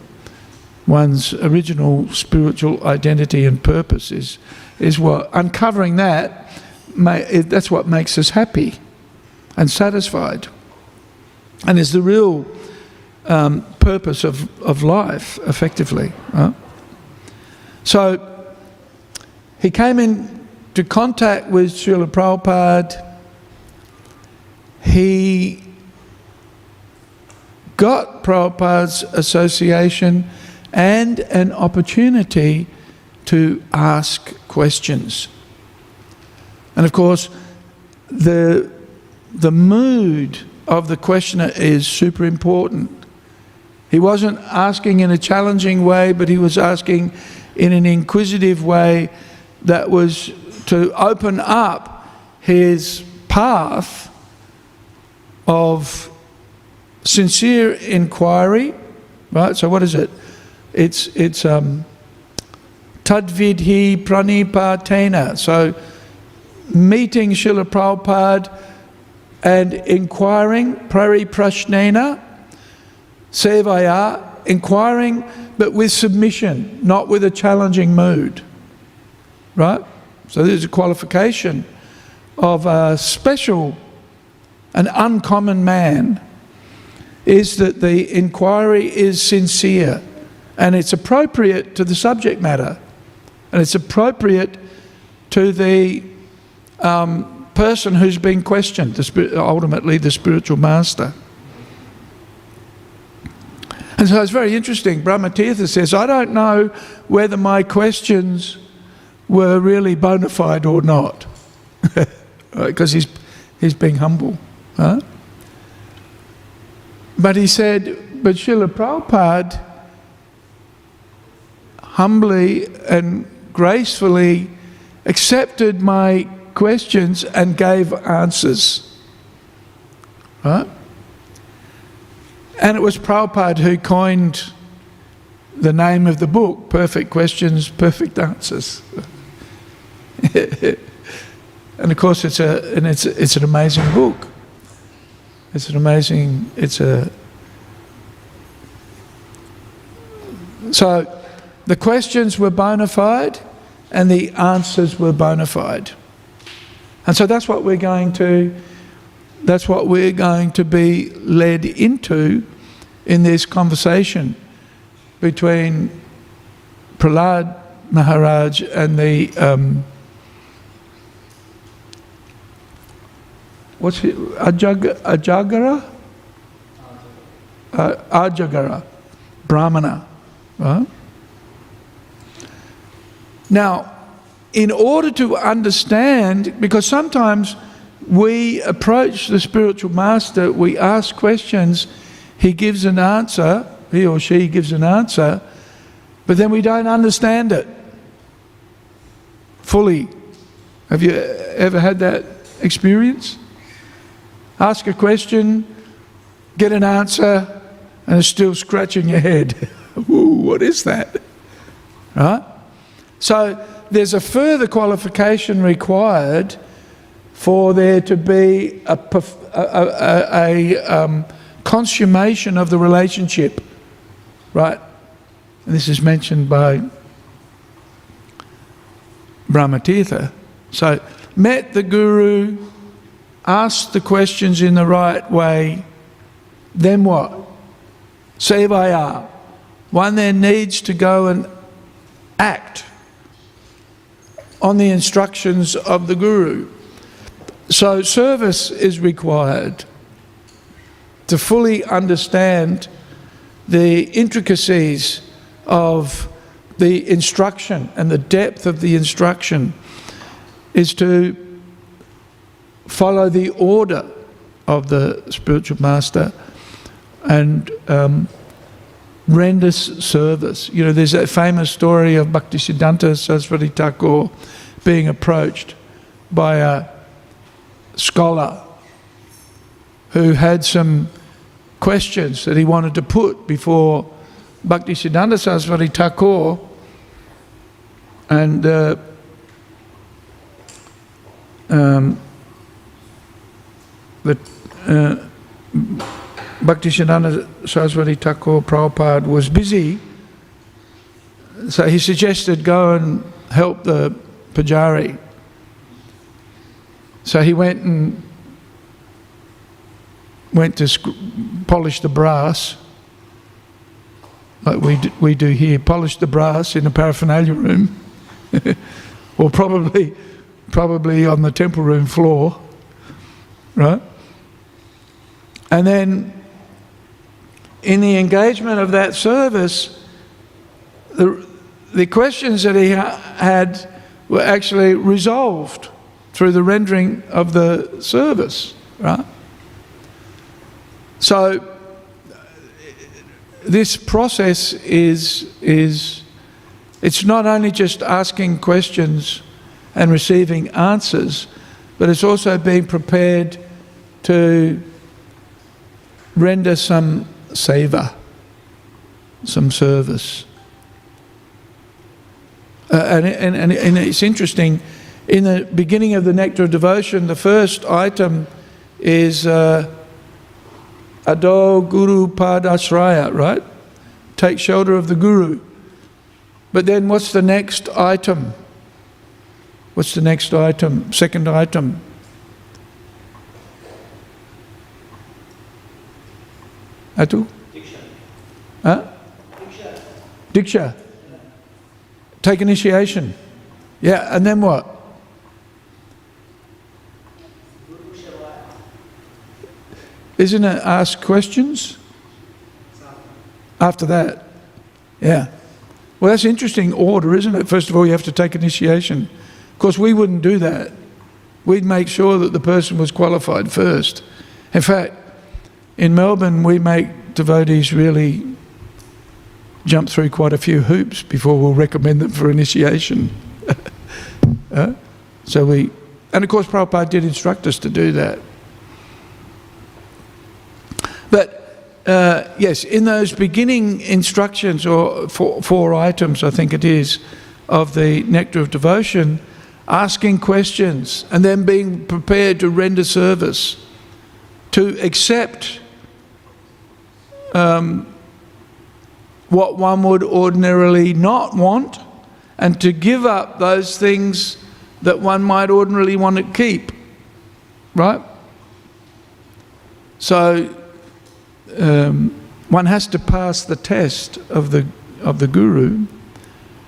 one's original spiritual identity and purpose is, is what uncovering that. May, that's what makes us happy and satisfied, and is the real um, purpose of, of life, effectively. Right? So he came into contact with Srila Prabhupada. He got Prabhupada's association and an opportunity to ask questions. And of course, the, the mood of the questioner is super important. He wasn't asking in a challenging way, but he was asking in an inquisitive way that was to open up his path of sincere inquiry, right? So what is it? It's it's um, tadvidhi pranipatena. So meeting Srila Prabhupada and inquiring, prashnena, sevaya, inquiring, but with submission, not with a challenging mood. Right? So there's a qualification of a special, an uncommon man is that the inquiry is sincere and it's appropriate to the subject matter and it's appropriate to the um, person who's being questioned, the, ultimately the spiritual master. And so it's very interesting. Brahmatirtha says, I don't know whether my questions were really bona fide or not, because he's, he's being humble. Huh? But he said, but Srila Prabhupada humbly and gracefully accepted my questions and gave answers. Right? And it was Prabhupada who coined the name of the book, Perfect Questions, Perfect Answers. and of course, it's, a, and it's, it's an amazing book. It's an amazing, it's a. So the questions were bona fide and the answers were bona fide. And so that's what we're going to, that's what we're going to be led into in this conversation between Prahlad Maharaj and the um, what's it, Ajag, Ajagara? Uh, Ajagara, Brahmana. Right? Now, in order to understand, because sometimes we approach the spiritual master, we ask questions, he gives an answer, he or she gives an answer, but then we don't understand it fully. Have you ever had that experience? Ask a question, get an answer, and it's still scratching your head. Ooh, what is that? Right? So there's a further qualification required for there to be a, a, a, a um, consummation of the relationship, right? And this is mentioned by Brahmatirtha. So, met the Guru, asked the questions in the right way, then what? Sevaya. One then needs to go and act on the instructions of the Guru. So, service is required to fully understand the intricacies of the instruction and the depth of the instruction is to follow the order of the spiritual master and um, render service. You know, there's that famous story of Bhaktisiddhanta Saraswati Thakur being approached by a scholar who had some questions that he wanted to put before Bhaktisiddhanta Saraswati Thakur and uh, um, the uh, Bhaktisiddhanta Saraswati Thakur Prabhupada was busy, so he suggested go and help the Pujari. So he went and went to polish the brass, like we do, we do here, polish the brass in the paraphernalia room, or probably probably on the temple room floor, right? And then in the engagement of that service, the, the questions that he ha- had were actually resolved through the rendering of the service, right? So this process is, is it's not only just asking questions and receiving answers, but it's also being prepared to render some seva, some service. Uh, and, and, and, and it's interesting, in the beginning of the Nectar of Devotion, the first item is uh, Ado Guru Padasraya, right? Take shelter of the Guru. But then what's the next item? What's the next item? Second item. Atu? Diksha. Huh? Diksha. Diksha. Take initiation. Yeah, and then what? Isn't it ask questions? After that. Yeah. Well, that's interesting order, isn't it? First of all, you have to take initiation. Of course, we wouldn't do that. We'd make sure that the person was qualified first. In fact, in Melbourne, we make devotees really jump through quite a few hoops before we'll recommend them for initiation. uh, so we, and of course, Prabhupada did instruct us to do that. But uh, yes, in those beginning instructions, or four, four items, I think it is, of the Nectar of Devotion, asking questions and then being prepared to render service, to accept um, what one would ordinarily not want, and to give up those things that one might ordinarily want to keep. Right? So, um, one has to pass the test of the, of the guru.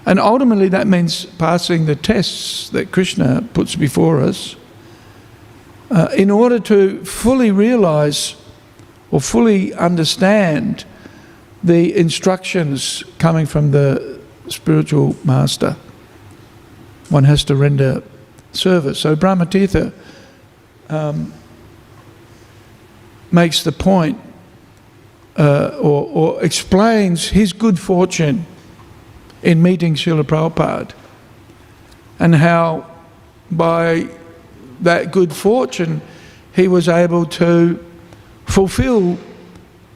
And ultimately, that means passing the tests that Krishna puts before us uh, in order to fully realize or fully understand the instructions coming from the spiritual master. One has to render service. So, Brahmatirtha um, makes the point uh, or, or, explains his good fortune in meeting Srila Prabhupada and how by that good fortune he was able to fulfill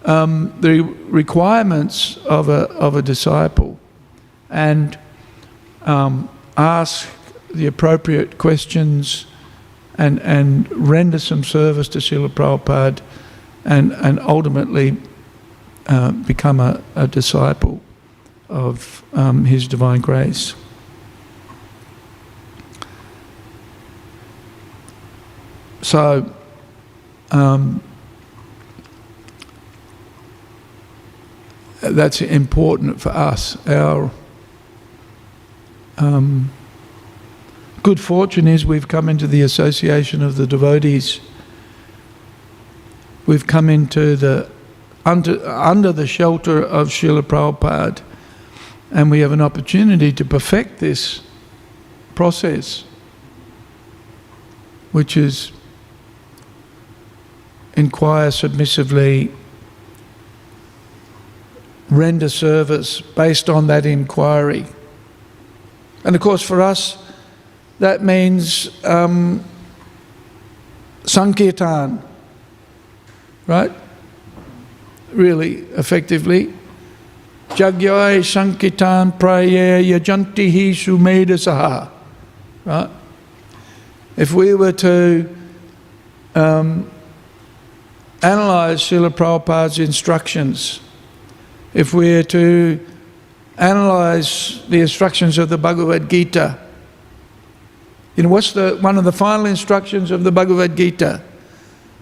um, the requirements of a, of a disciple and um, ask the appropriate questions and, and render some service to Srila Prabhupada and, and ultimately uh, become a, a, disciple of um, His divine grace. So, um, that's important for us. Our um, good fortune is we've come into the association of the devotees. We've come into the under, under the shelter of Srila Prabhupada, and we have an opportunity to perfect this process, which is inquire submissively, render service based on that inquiry. And of course, for us, that means um, Sankirtan, right? Really effectively. Jagyai Sankitan Praya Yajantihi Sumeda Saha. Right? If we were to um, analyze Srila Prabhupada's instructions, if we were to analyze the instructions of the Bhagavad Gita, you know, what's the, one of the final instructions of the Bhagavad Gita?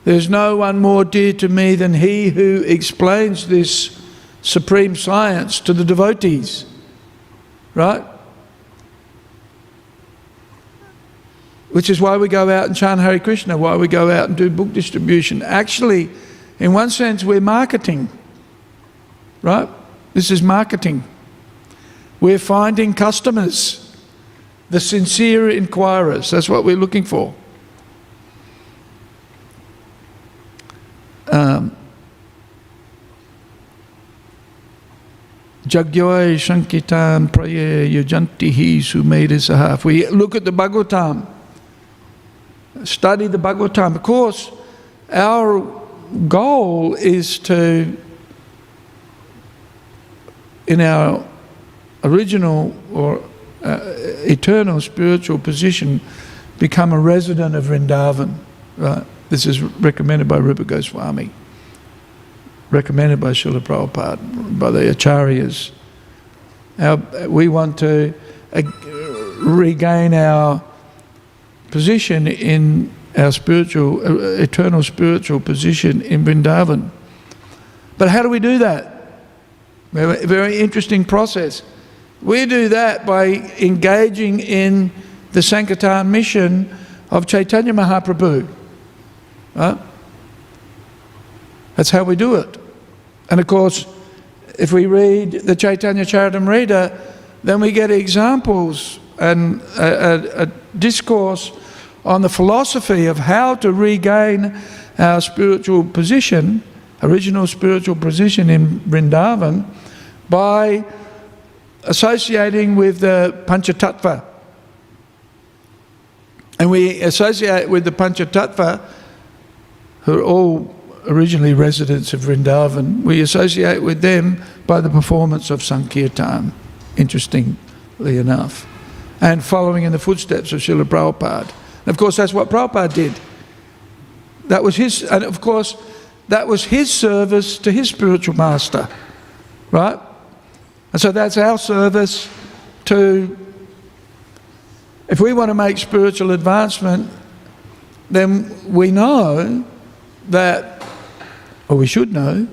There's no one more dear to me than he who explains this supreme science to the devotees. Right? Which is why we go out and chant Hare Krishna, why we go out and do book distribution. Actually, in one sense, we're marketing. Right? This is marketing. We're finding customers, the sincere inquirers. That's what we're looking for. Jagyoy Shankitan Praye Yujantihi Sumedisaha. If we look at the Bhagavatam, study the Bhagavatam, of course, our goal is to, in our original or uh, eternal spiritual position, become a resident of Vrindavan. Right? This is recommended by Rupa Goswami, recommended by Srila Prabhupada, by the Acharyas. Our, we want to uh, regain our position in our spiritual, uh, eternal spiritual position in Vrindavan. But how do we do that? A very interesting process. We do that by engaging in the Sankirtan mission of Chaitanya Mahaprabhu. Right? That's how we do it. And of course, if we read the Chaitanya Charitamrita, then we get examples and a, a, a, discourse on the philosophy of how to regain our spiritual position, original spiritual position in Vrindavan, by associating with the Panchatattva. And we associate with the Panchatattva who are all originally residents of Vrindavan, we associate with them by the performance of Sankirtan, interestingly enough, and following in the footsteps of Srila Prabhupada. Of course, that's what Prabhupada did. That was his, and of course, that was his service to his spiritual master, right? And so that's our service to, if we want to make spiritual advancement, then we know that, or we should know,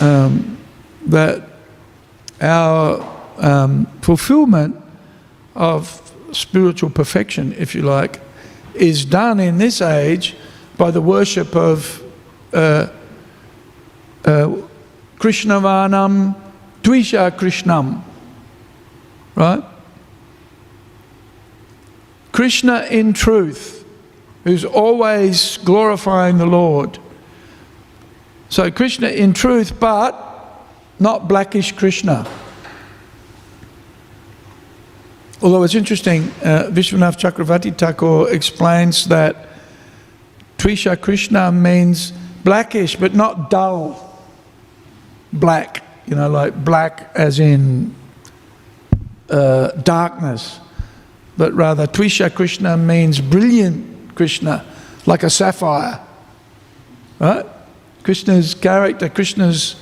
um, that our um, fulfillment of spiritual perfection, if you like, is done in this age by the worship of uh, uh, Krishnavarnam Tvisha Krishnam. Right? Krishna in truth, who's always glorifying the Lord. So Krishna in truth, but not blackish Krishna. Although it's interesting, uh, Vishwanath Chakravarti Thakur explains that Tvisha Krishna means blackish, but not dull black, you know, like black as in uh, darkness, but rather Tvisha Krishna means brilliant Krishna, like a sapphire. Right? Krishna's character, Krishna's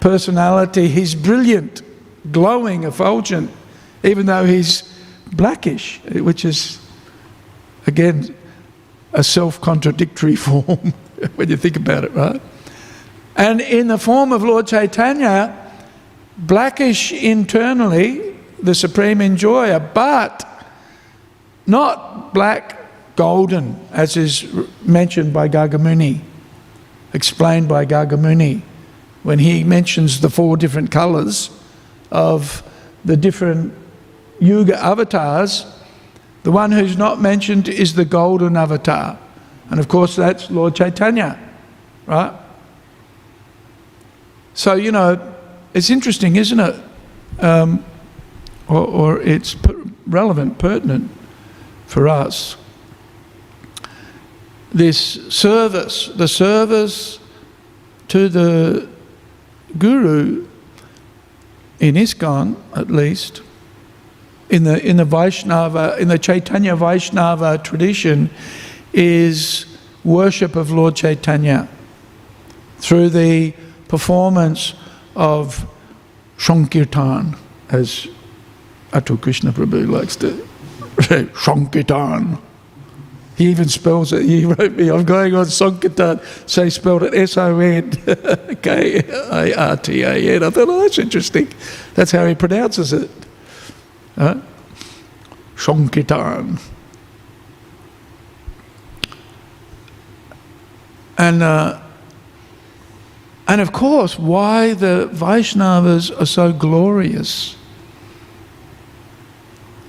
personality, he's brilliant, glowing, effulgent, even though he's blackish, which is, again, a self contradictory form when you think about it, right? And in the form of Lord Chaitanya, blackish internally, the supreme enjoyer, but not black golden, as is mentioned by Gargamuni, explained by Gargamuni, when he mentions the four different colours of the different Yuga avatars, the one who's not mentioned is the golden avatar. And of course, that's Lord Chaitanya, right? So, you know, it's interesting, isn't it? Um, or, or it's relevant, pertinent for us. This service, the service to the Guru, in ISKCON at least, in the, in the Vaishnava, in the Chaitanya Vaishnava tradition, is worship of Lord Chaitanya through the performance of Sankirtan, as Atul Krishna Prabhu likes to say, Sankirtan. He even spells it. He wrote me, I'm going on Sankirtan. So he spelled it S O N K A R T A N. I thought, oh, that's interesting. That's how he pronounces it. Huh? And, uh, and of course, why the Vaishnavas are so glorious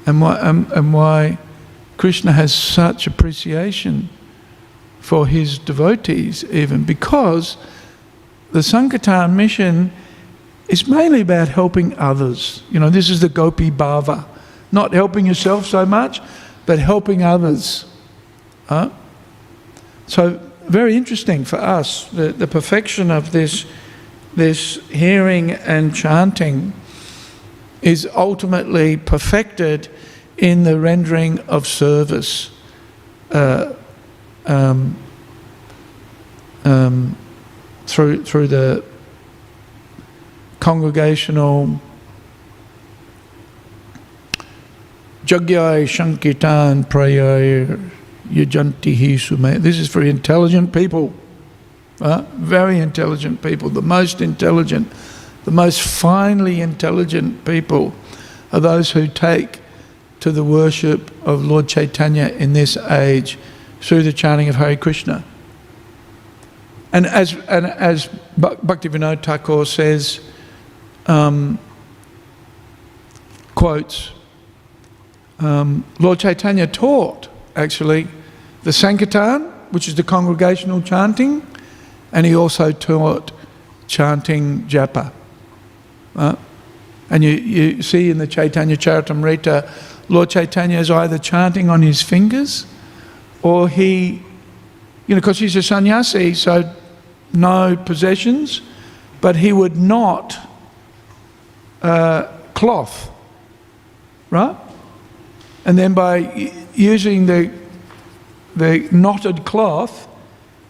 and why, and why Krishna has such appreciation for his devotees, even because the Sankirtan mission is mainly about helping others. You know, this is the Gopi Bhava. Not helping yourself so much, but helping others. Huh? So, very interesting for us, the, the perfection of this, this hearing and chanting is ultimately perfected in the rendering of service. Uh, um, um, through through the congregational Jagyai Sankirtan Prayar Yajantihi. This is for intelligent people. Uh, very intelligent people, the most intelligent, the most finely intelligent people are those who take to the worship of Lord Chaitanya in this age through the chanting of Hare Krishna. And as, and as Bhaktivinoda Thakur says, um, quotes, um, Lord Chaitanya taught actually the Sankirtan, which is the congregational chanting, and he also taught chanting japa. Uh, and you, you see in the Chaitanya you know, because he's a sannyasi, so no possessions, but he would not uh, cloth, right? And then by using the, the knotted cloth,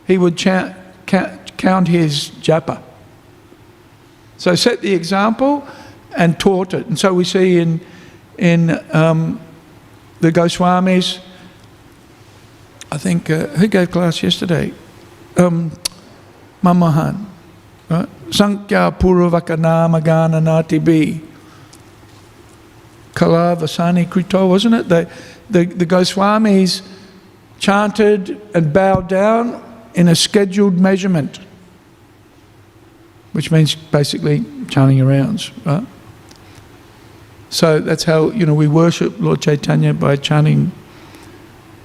he would chant, count his japa. So set the example and taught it. And so we see in, in um, the Goswamis, I think, uh, who gave class yesterday? Um, Mamahan. Sankhya Puravakana Magana Nati B. Kala Vasani Krito, wasn't it? The, the, the Goswamis chanted and bowed down in a scheduled measurement, which means basically chanting arounds, right? So that's how, you know, we worship Lord Chaitanya by chanting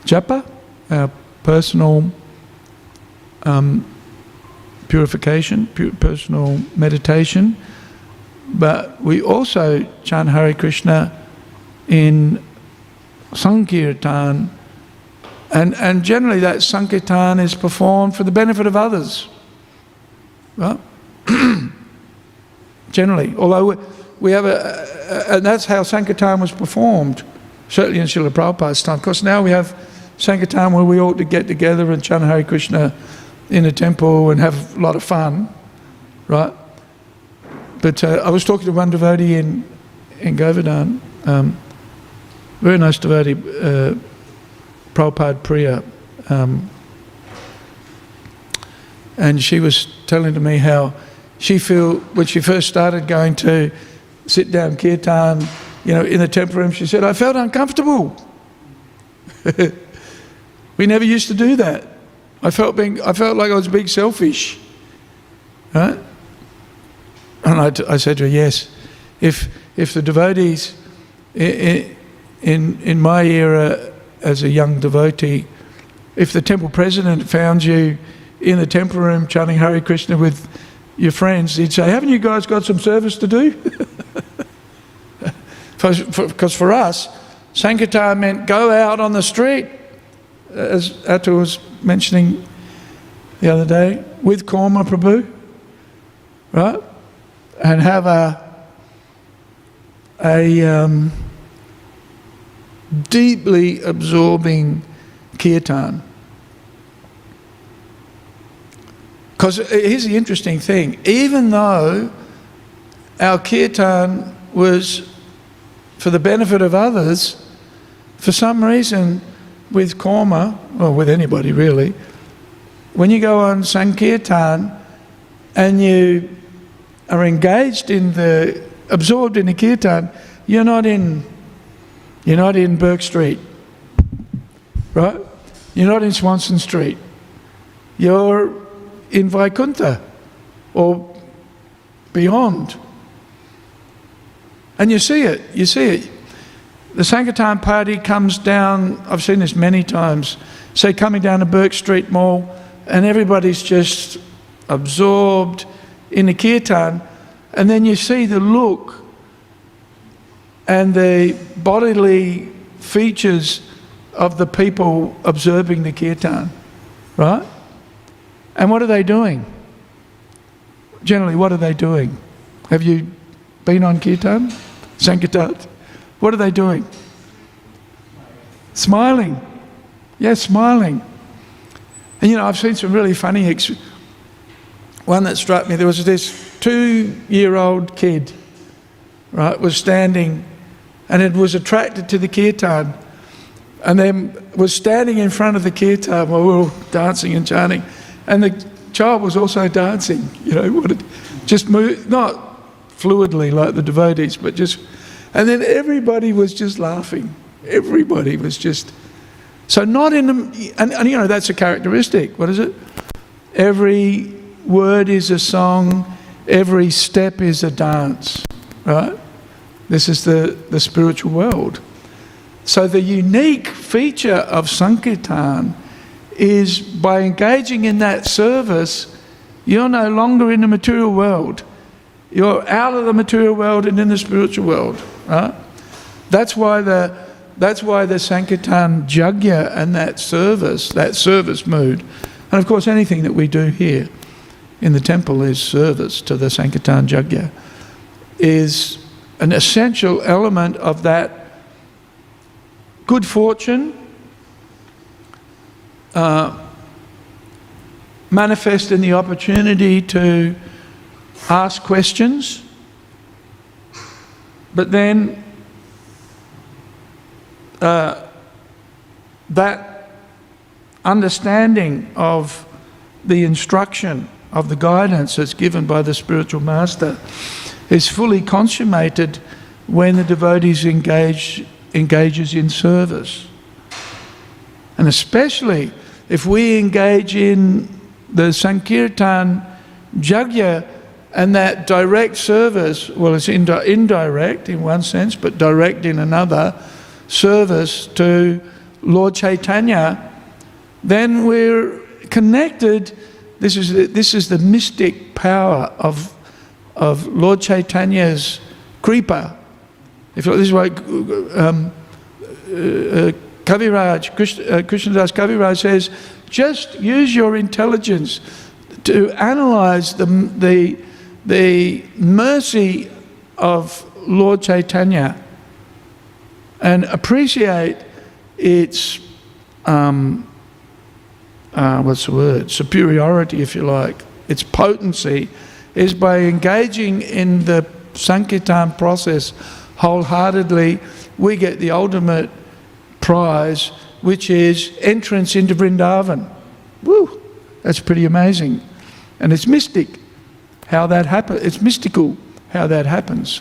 japa, our personal um, purification, personal meditation. But we also chant Hare Krishna in Sankirtan, and, and generally that Sankirtan is performed for the benefit of others. Well, generally, although we, have a, a, and that's how Sankirtan was performed, certainly in Srila Prabhupada's time. Of course, now we have Sankirtan where we ought to get together and chant Hare Krishna in a temple and have a lot of fun, right? But uh, I was talking to one devotee in, in Govardhan, um, very nice devotee, uh, Prabhupada Priya, um, and she was telling to me how she feel when she first started going to sit down kirtan, you know, in the temple room, she said, I felt uncomfortable. we never used to do that. I felt being, I felt like I was being selfish. Right? And I, t- I said to her, yes, if, if the devotees in, in, in my era as a young devotee, if the temple president found you in the temple room chanting Hare Krishna with your friends, he'd say, haven't you guys got some service to do? Because for us, Sankirtan meant go out on the street as Atul was mentioning the other day, with Korma Prabhu, right? And have a, a um, deeply absorbing kirtan. Because here's the interesting thing even though our kirtan was for the benefit of others, for some reason, with Korma, or with anybody really, when you go on Sankirtan and you are engaged in the, absorbed in the Kirtan, you're not in, you're not in Bourke Street, right? You're not in Swanston Street. You're in Vaikunta or beyond. And you see it, you see it. The Sankirtan party comes down, I've seen this many times, say coming down to Bourke Street Mall, and everybody's just absorbed in the kirtan, and then you see the look and the bodily features of the people observing the kirtan, right? And what are they doing? Generally, what are they doing? Have you been on kirtan? Sankirtan? What are they doing? Smiling. Yes, smiling. And you know, I've seen some really funny. Ex- one that struck me. There was this two-year-old kid, right, was standing, and it was attracted to the kirtan, and then was standing in front of the kirtan while we were all dancing and chanting, and the child was also dancing. You know, just move, not fluidly like the devotees, but just and then everybody was just laughing. Everybody was just. So, not in the. And, and, you know, that's a characteristic. What is it? Every word is a song, every step is a dance, right? This is the, the spiritual world. So, the unique feature of Sankirtan is by engaging in that service, you're no longer in the material world. You're out of the material world and in the spiritual world. Right? That's why the that's why the Sankirtan Jagya and that service, that service mood, And of course, anything that we do here in the temple is service to the Sankirtan Jagya, is an essential element of that good fortune uh, manifest in the opportunity to ask questions, but then uh, that understanding of the instruction, of the guidance that's given by the spiritual master is fully consummated when the devotees engage, engages in service. And especially if we engage in the Sankirtan Jagya and that direct service, well, it's indi- indirect in one sense, but direct in another, service to Lord Chaitanya, then we're connected. This is the, this is the mystic power of, of Lord Chaitanya's kripa. If this is why um, uh, Kaviraj, Krishna, uh, Krishnadas Kaviraj says, just use your intelligence to analyze the, the, the mercy of Lord Chaitanya and appreciate its, um, uh, what's the word, superiority, if you like, its potency, is by engaging in the Sankirtan process wholeheartedly, we get the ultimate prize, which is entrance into Vrindavan. Woo! That's pretty amazing. And it's mystic how that happens. It's mystical how that happens.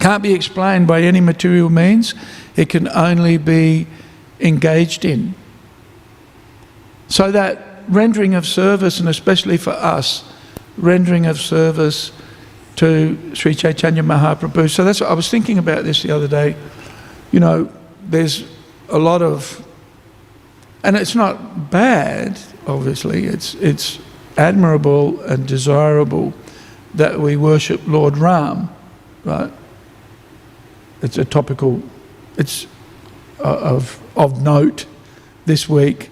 Can't be explained by any material means, it can only be engaged in. So that rendering of service, and especially for us, rendering of service to Sri Chaitanya Mahaprabhu. So that's what I was thinking about this the other day. You know, there's a lot of, and it's not bad, obviously, it's, it's admirable and desirable that we worship Lord Ram, right? It's a topical, it's uh, of, of note this week.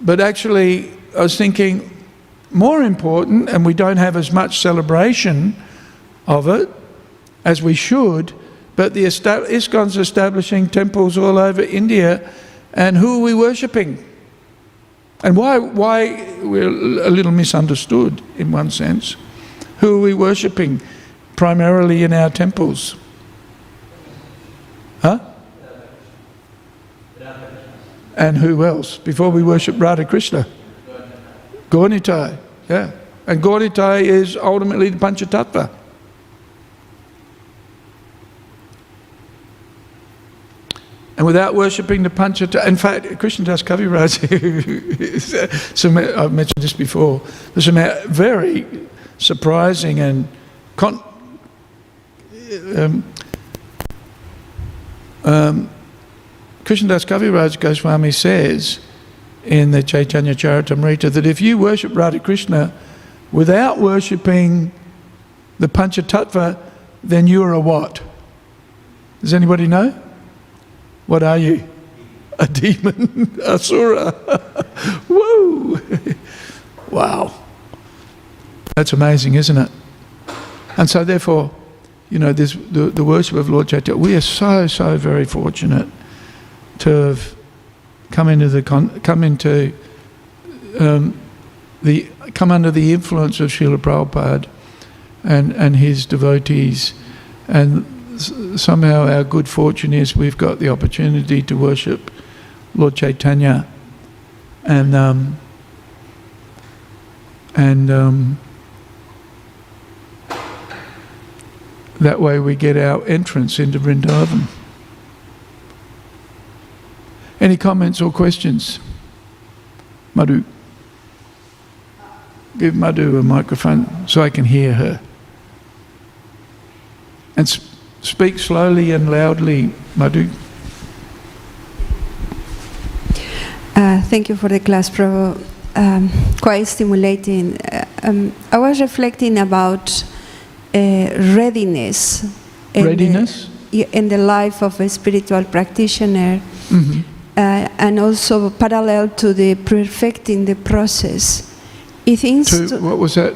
But actually, I was thinking, more important, and we don't have as much celebration of it as we should, but the ISKCON's establishing temples all over India, and who are we worshipping? And why, why we're a little misunderstood in one sense. Who are we worshipping primarily in our temples? Huh? And who else? Before we worship Radha Krishna? Gaura-Nitai, yeah. And Gaura-Nitai is ultimately the Panchatattva. And without worshipping the Panchatattva, in fact, Krishnadas Kaviraj, I've mentioned this before, there's some very surprising and con- um, um, Krishnadas Kaviraj Goswami says in the Chaitanya Charitamrita that if you worship Radha Krishna without worshipping the Panchatattva, then you are a what? Does anybody know? What are you? A demon, asura. Woo! wow. That's amazing, isn't it? And so, therefore, you know, this, the, the worship of Lord Chaitanya, we are so, so very fortunate to have come into the, come into um, the, come under the influence of Srila Prabhupada and, and his devotees. And somehow our good fortune is we've got the opportunity to worship Lord Chaitanya, and um, and um, that way we get our entrance into Vrindavan. Any comments or questions? Madhu. Give Madhu a microphone so I can hear her. And Speak slowly and loudly, Madhu. Uh, thank you for the class, Prabhu. Um, quite stimulating. Uh, um, I was reflecting about uh, readiness. In readiness? The, in the life of a spiritual practitioner. Mm-hmm. uh, and also parallel to the perfecting the process. It to what was that?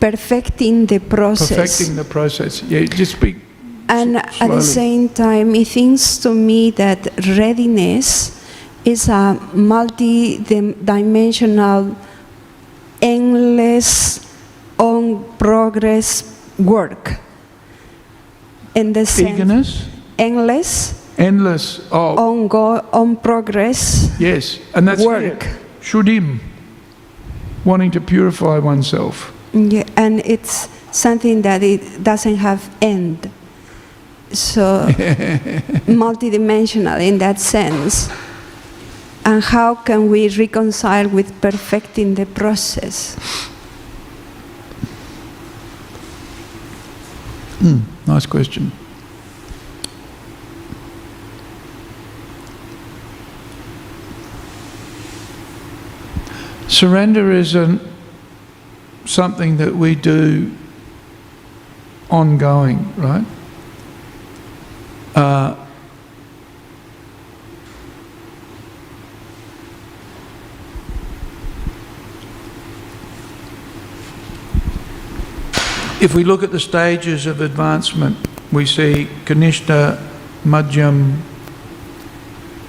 perfecting the process. Perfecting the process. Yeah, just speak. And S- at the same time, it seems to me that readiness is a multi-dimensional, endless, on progress work. In the sense, Eagerness, endless, endless. Oh, on go, on progress yes, and that's work. it. Shudim, wanting to purify oneself. Yeah, and it's something that it doesn't have end. So multidimensional in that sense. And how can we reconcile with perfecting the process? Hmm, nice question. Surrender isn't something that we do ongoing, right? Uh, if we look at the stages of advancement, we see Kanishta, Madhyam,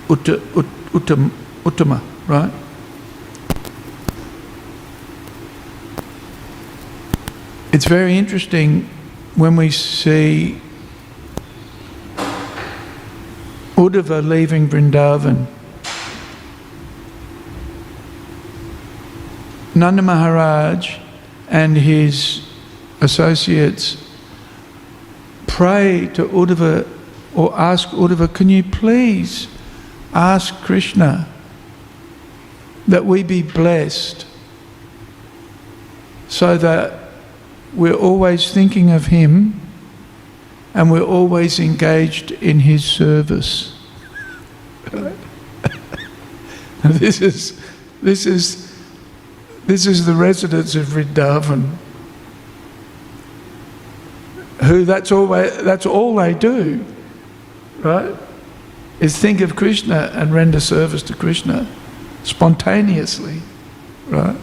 Utta, Ut, Uttam, Uttama, right? It's very interesting when we see Uddhava leaving Vrindavan. Nanda Maharaj and his associates pray to Uddhava or ask Uddhava, can you please ask Krishna that we be blessed so that we're always thinking of him and we're always engaged in his service. this is this is this is the residents of Vrindavan who that's all that's all they do, right? Is think of Krishna and render service to Krishna spontaneously, right?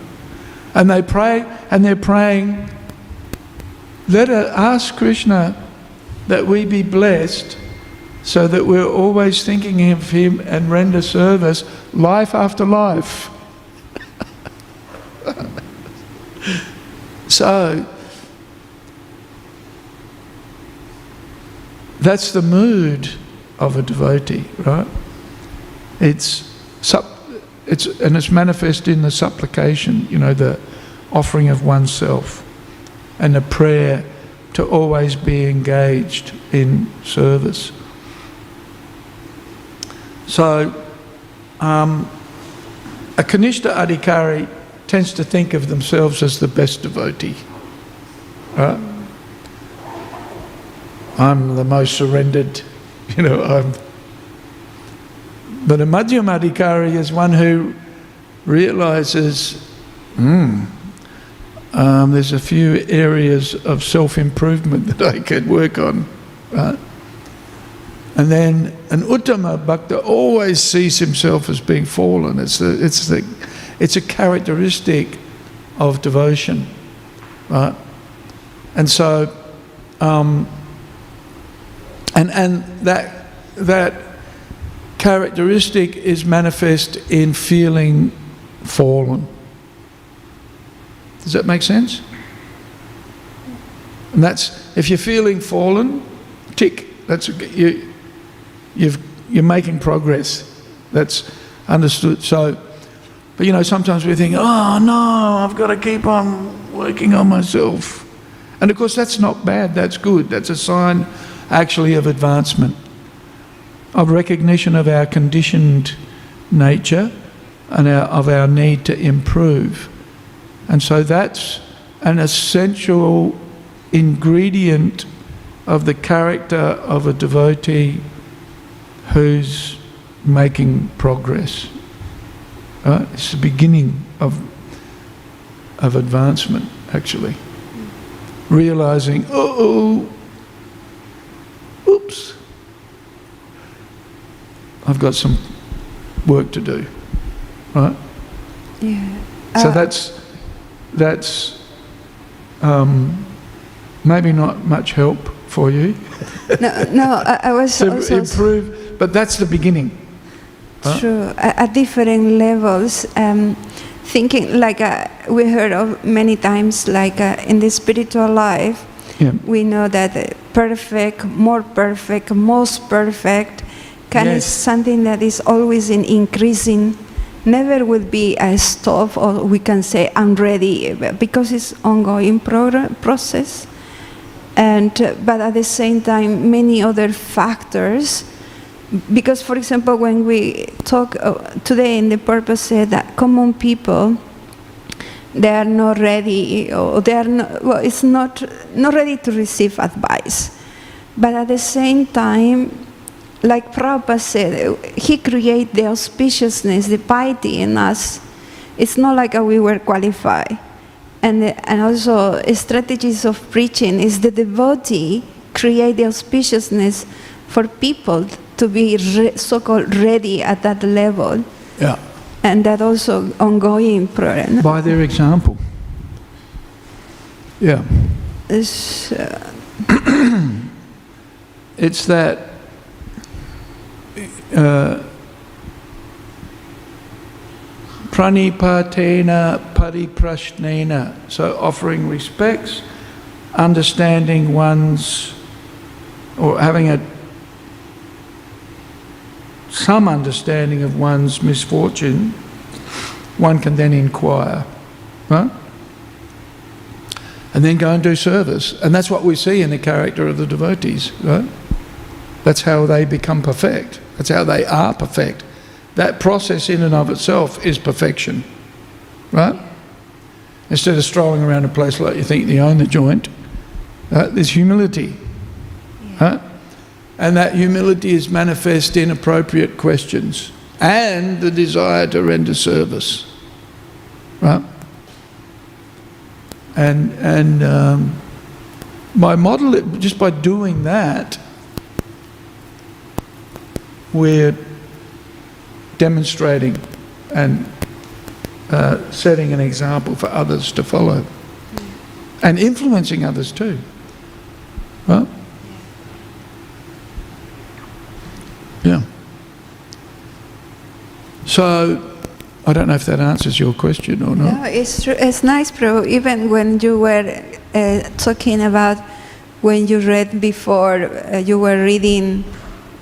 And they pray, and they're praying. Let us ask Krishna that we be blessed, so that we're always thinking of Him and render service life after life. so That's the mood of a devotee, right? It's, it's and it's manifest in the supplication, you know, the offering of oneself, and the prayer to always be engaged in service. So, um, a Kanishta Adhikari tends to think of themselves as the best devotee, right? I'm the most surrendered, you know, I'm. But a Madhyam Adhikari is one who realizes, hmm, um, there's a few areas of self-improvement that I could work on, right? And then an Uttama Bhakta always sees himself as being fallen. It's, the, it's, the, it's a characteristic of devotion, right? And so, um, and, and that, that characteristic is manifest in feeling fallen. Does that make sense? And that's, if you're feeling fallen, tick. That's, you, you've, you're making progress. That's understood. So, but you know, sometimes we think, oh no, I've got to keep on working on myself. And of course, that's not bad, that's good. That's a sign actually of advancement, of recognition of our conditioned nature and our, of our need to improve. And so that's an essential ingredient of the character of a devotee who's making progress. Right? It's the beginning of, of advancement, actually. Realizing, oh, oops, I've got some work to do, right? Yeah. So Uh, that's that's um, maybe not much help for you no, no, I, I was to also improve, but that's the beginning. Huh? True. At, at different levels, um, thinking like uh, we heard of many times, like uh, in the spiritual life, Yeah. we know that perfect, more perfect, most perfect, kind Yes. of something that is always in increasing. Never will be a stop, or we can say I'm ready, because it's ongoing process. And but at the same time, many other factors because for example when we talk uh, today in the purpose said that common people they are not ready or they are not well it's not not ready to receive advice but at the same time like Prabhupada said he created the auspiciousness the piety in us it's not like uh, we were qualified and, and also strategies of preaching is the devotee create the auspiciousness for people to be re- so-called ready at that level Yeah. and that also ongoing program By their example. Yeah. is uh, It's that Uh, pranipatena pariprashnena, so offering respects, understanding one's, or having a some understanding of one's misfortune, one can then inquire, right? And then go and do service. And that's what we see in the character of the devotees, right? That's how they become perfect. That's how they are perfect. That process in and of itself is perfection, right? Instead of strolling around a place like you think you own the joint, uh, there's humility, right? And that humility is manifest in appropriate questions and the desire to render service, right? And and um, by model it just by doing that, we're demonstrating and uh, setting an example for others to follow, and influencing others too. Right? Yeah. So, I don't know if that answers your question or not. no, it's true. It's nice, bro. Even when you were uh, talking about when you read before, uh, you were reading.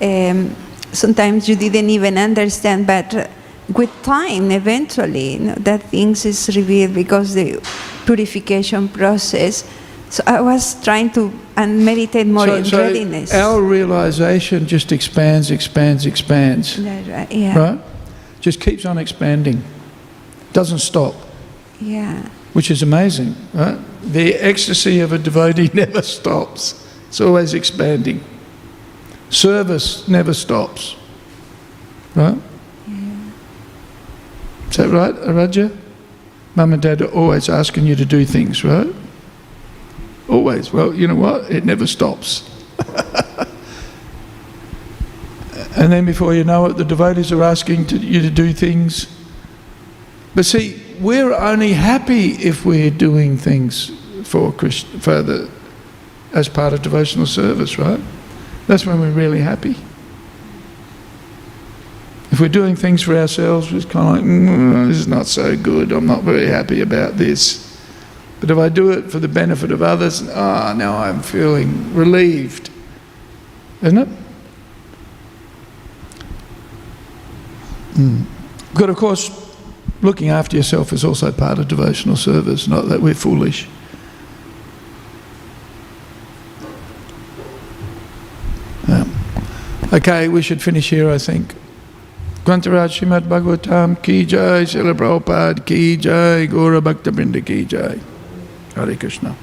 Um, sometimes you didn't even understand, but with time, eventually, you know, that things is revealed because the purification process. So I was trying to and meditate more So, in so readiness. our realization just expands, expands, expands, right, yeah, right? Just keeps on expanding, doesn't stop, yeah, which is amazing, right? The ecstasy of a devotee never stops, it's always expanding. Service never stops, right? Is that right, Araja? Mum and Dad are always asking you to do things, right? Always. Well, you know what? It never stops. and then before you know it, the devotees are asking to, you to do things. But see, we're only happy if we're doing things for Krishna, for the, as part of devotional service, right? That's when we're really happy. If we're doing things for ourselves, it's kind of like, mm, this is not so good. I'm not very happy about this. But if I do it for the benefit of others, ah, oh, now I'm feeling relieved. Isn't it? Mm. But of course, looking after yourself is also part of devotional service, not that we're foolish. Okay, we should finish here, I think. Grantaraj Srimad Bhagavatam ki jai, Srila Prabhupada ki jai, Gaura Brinda ki jai. Hare Krishna.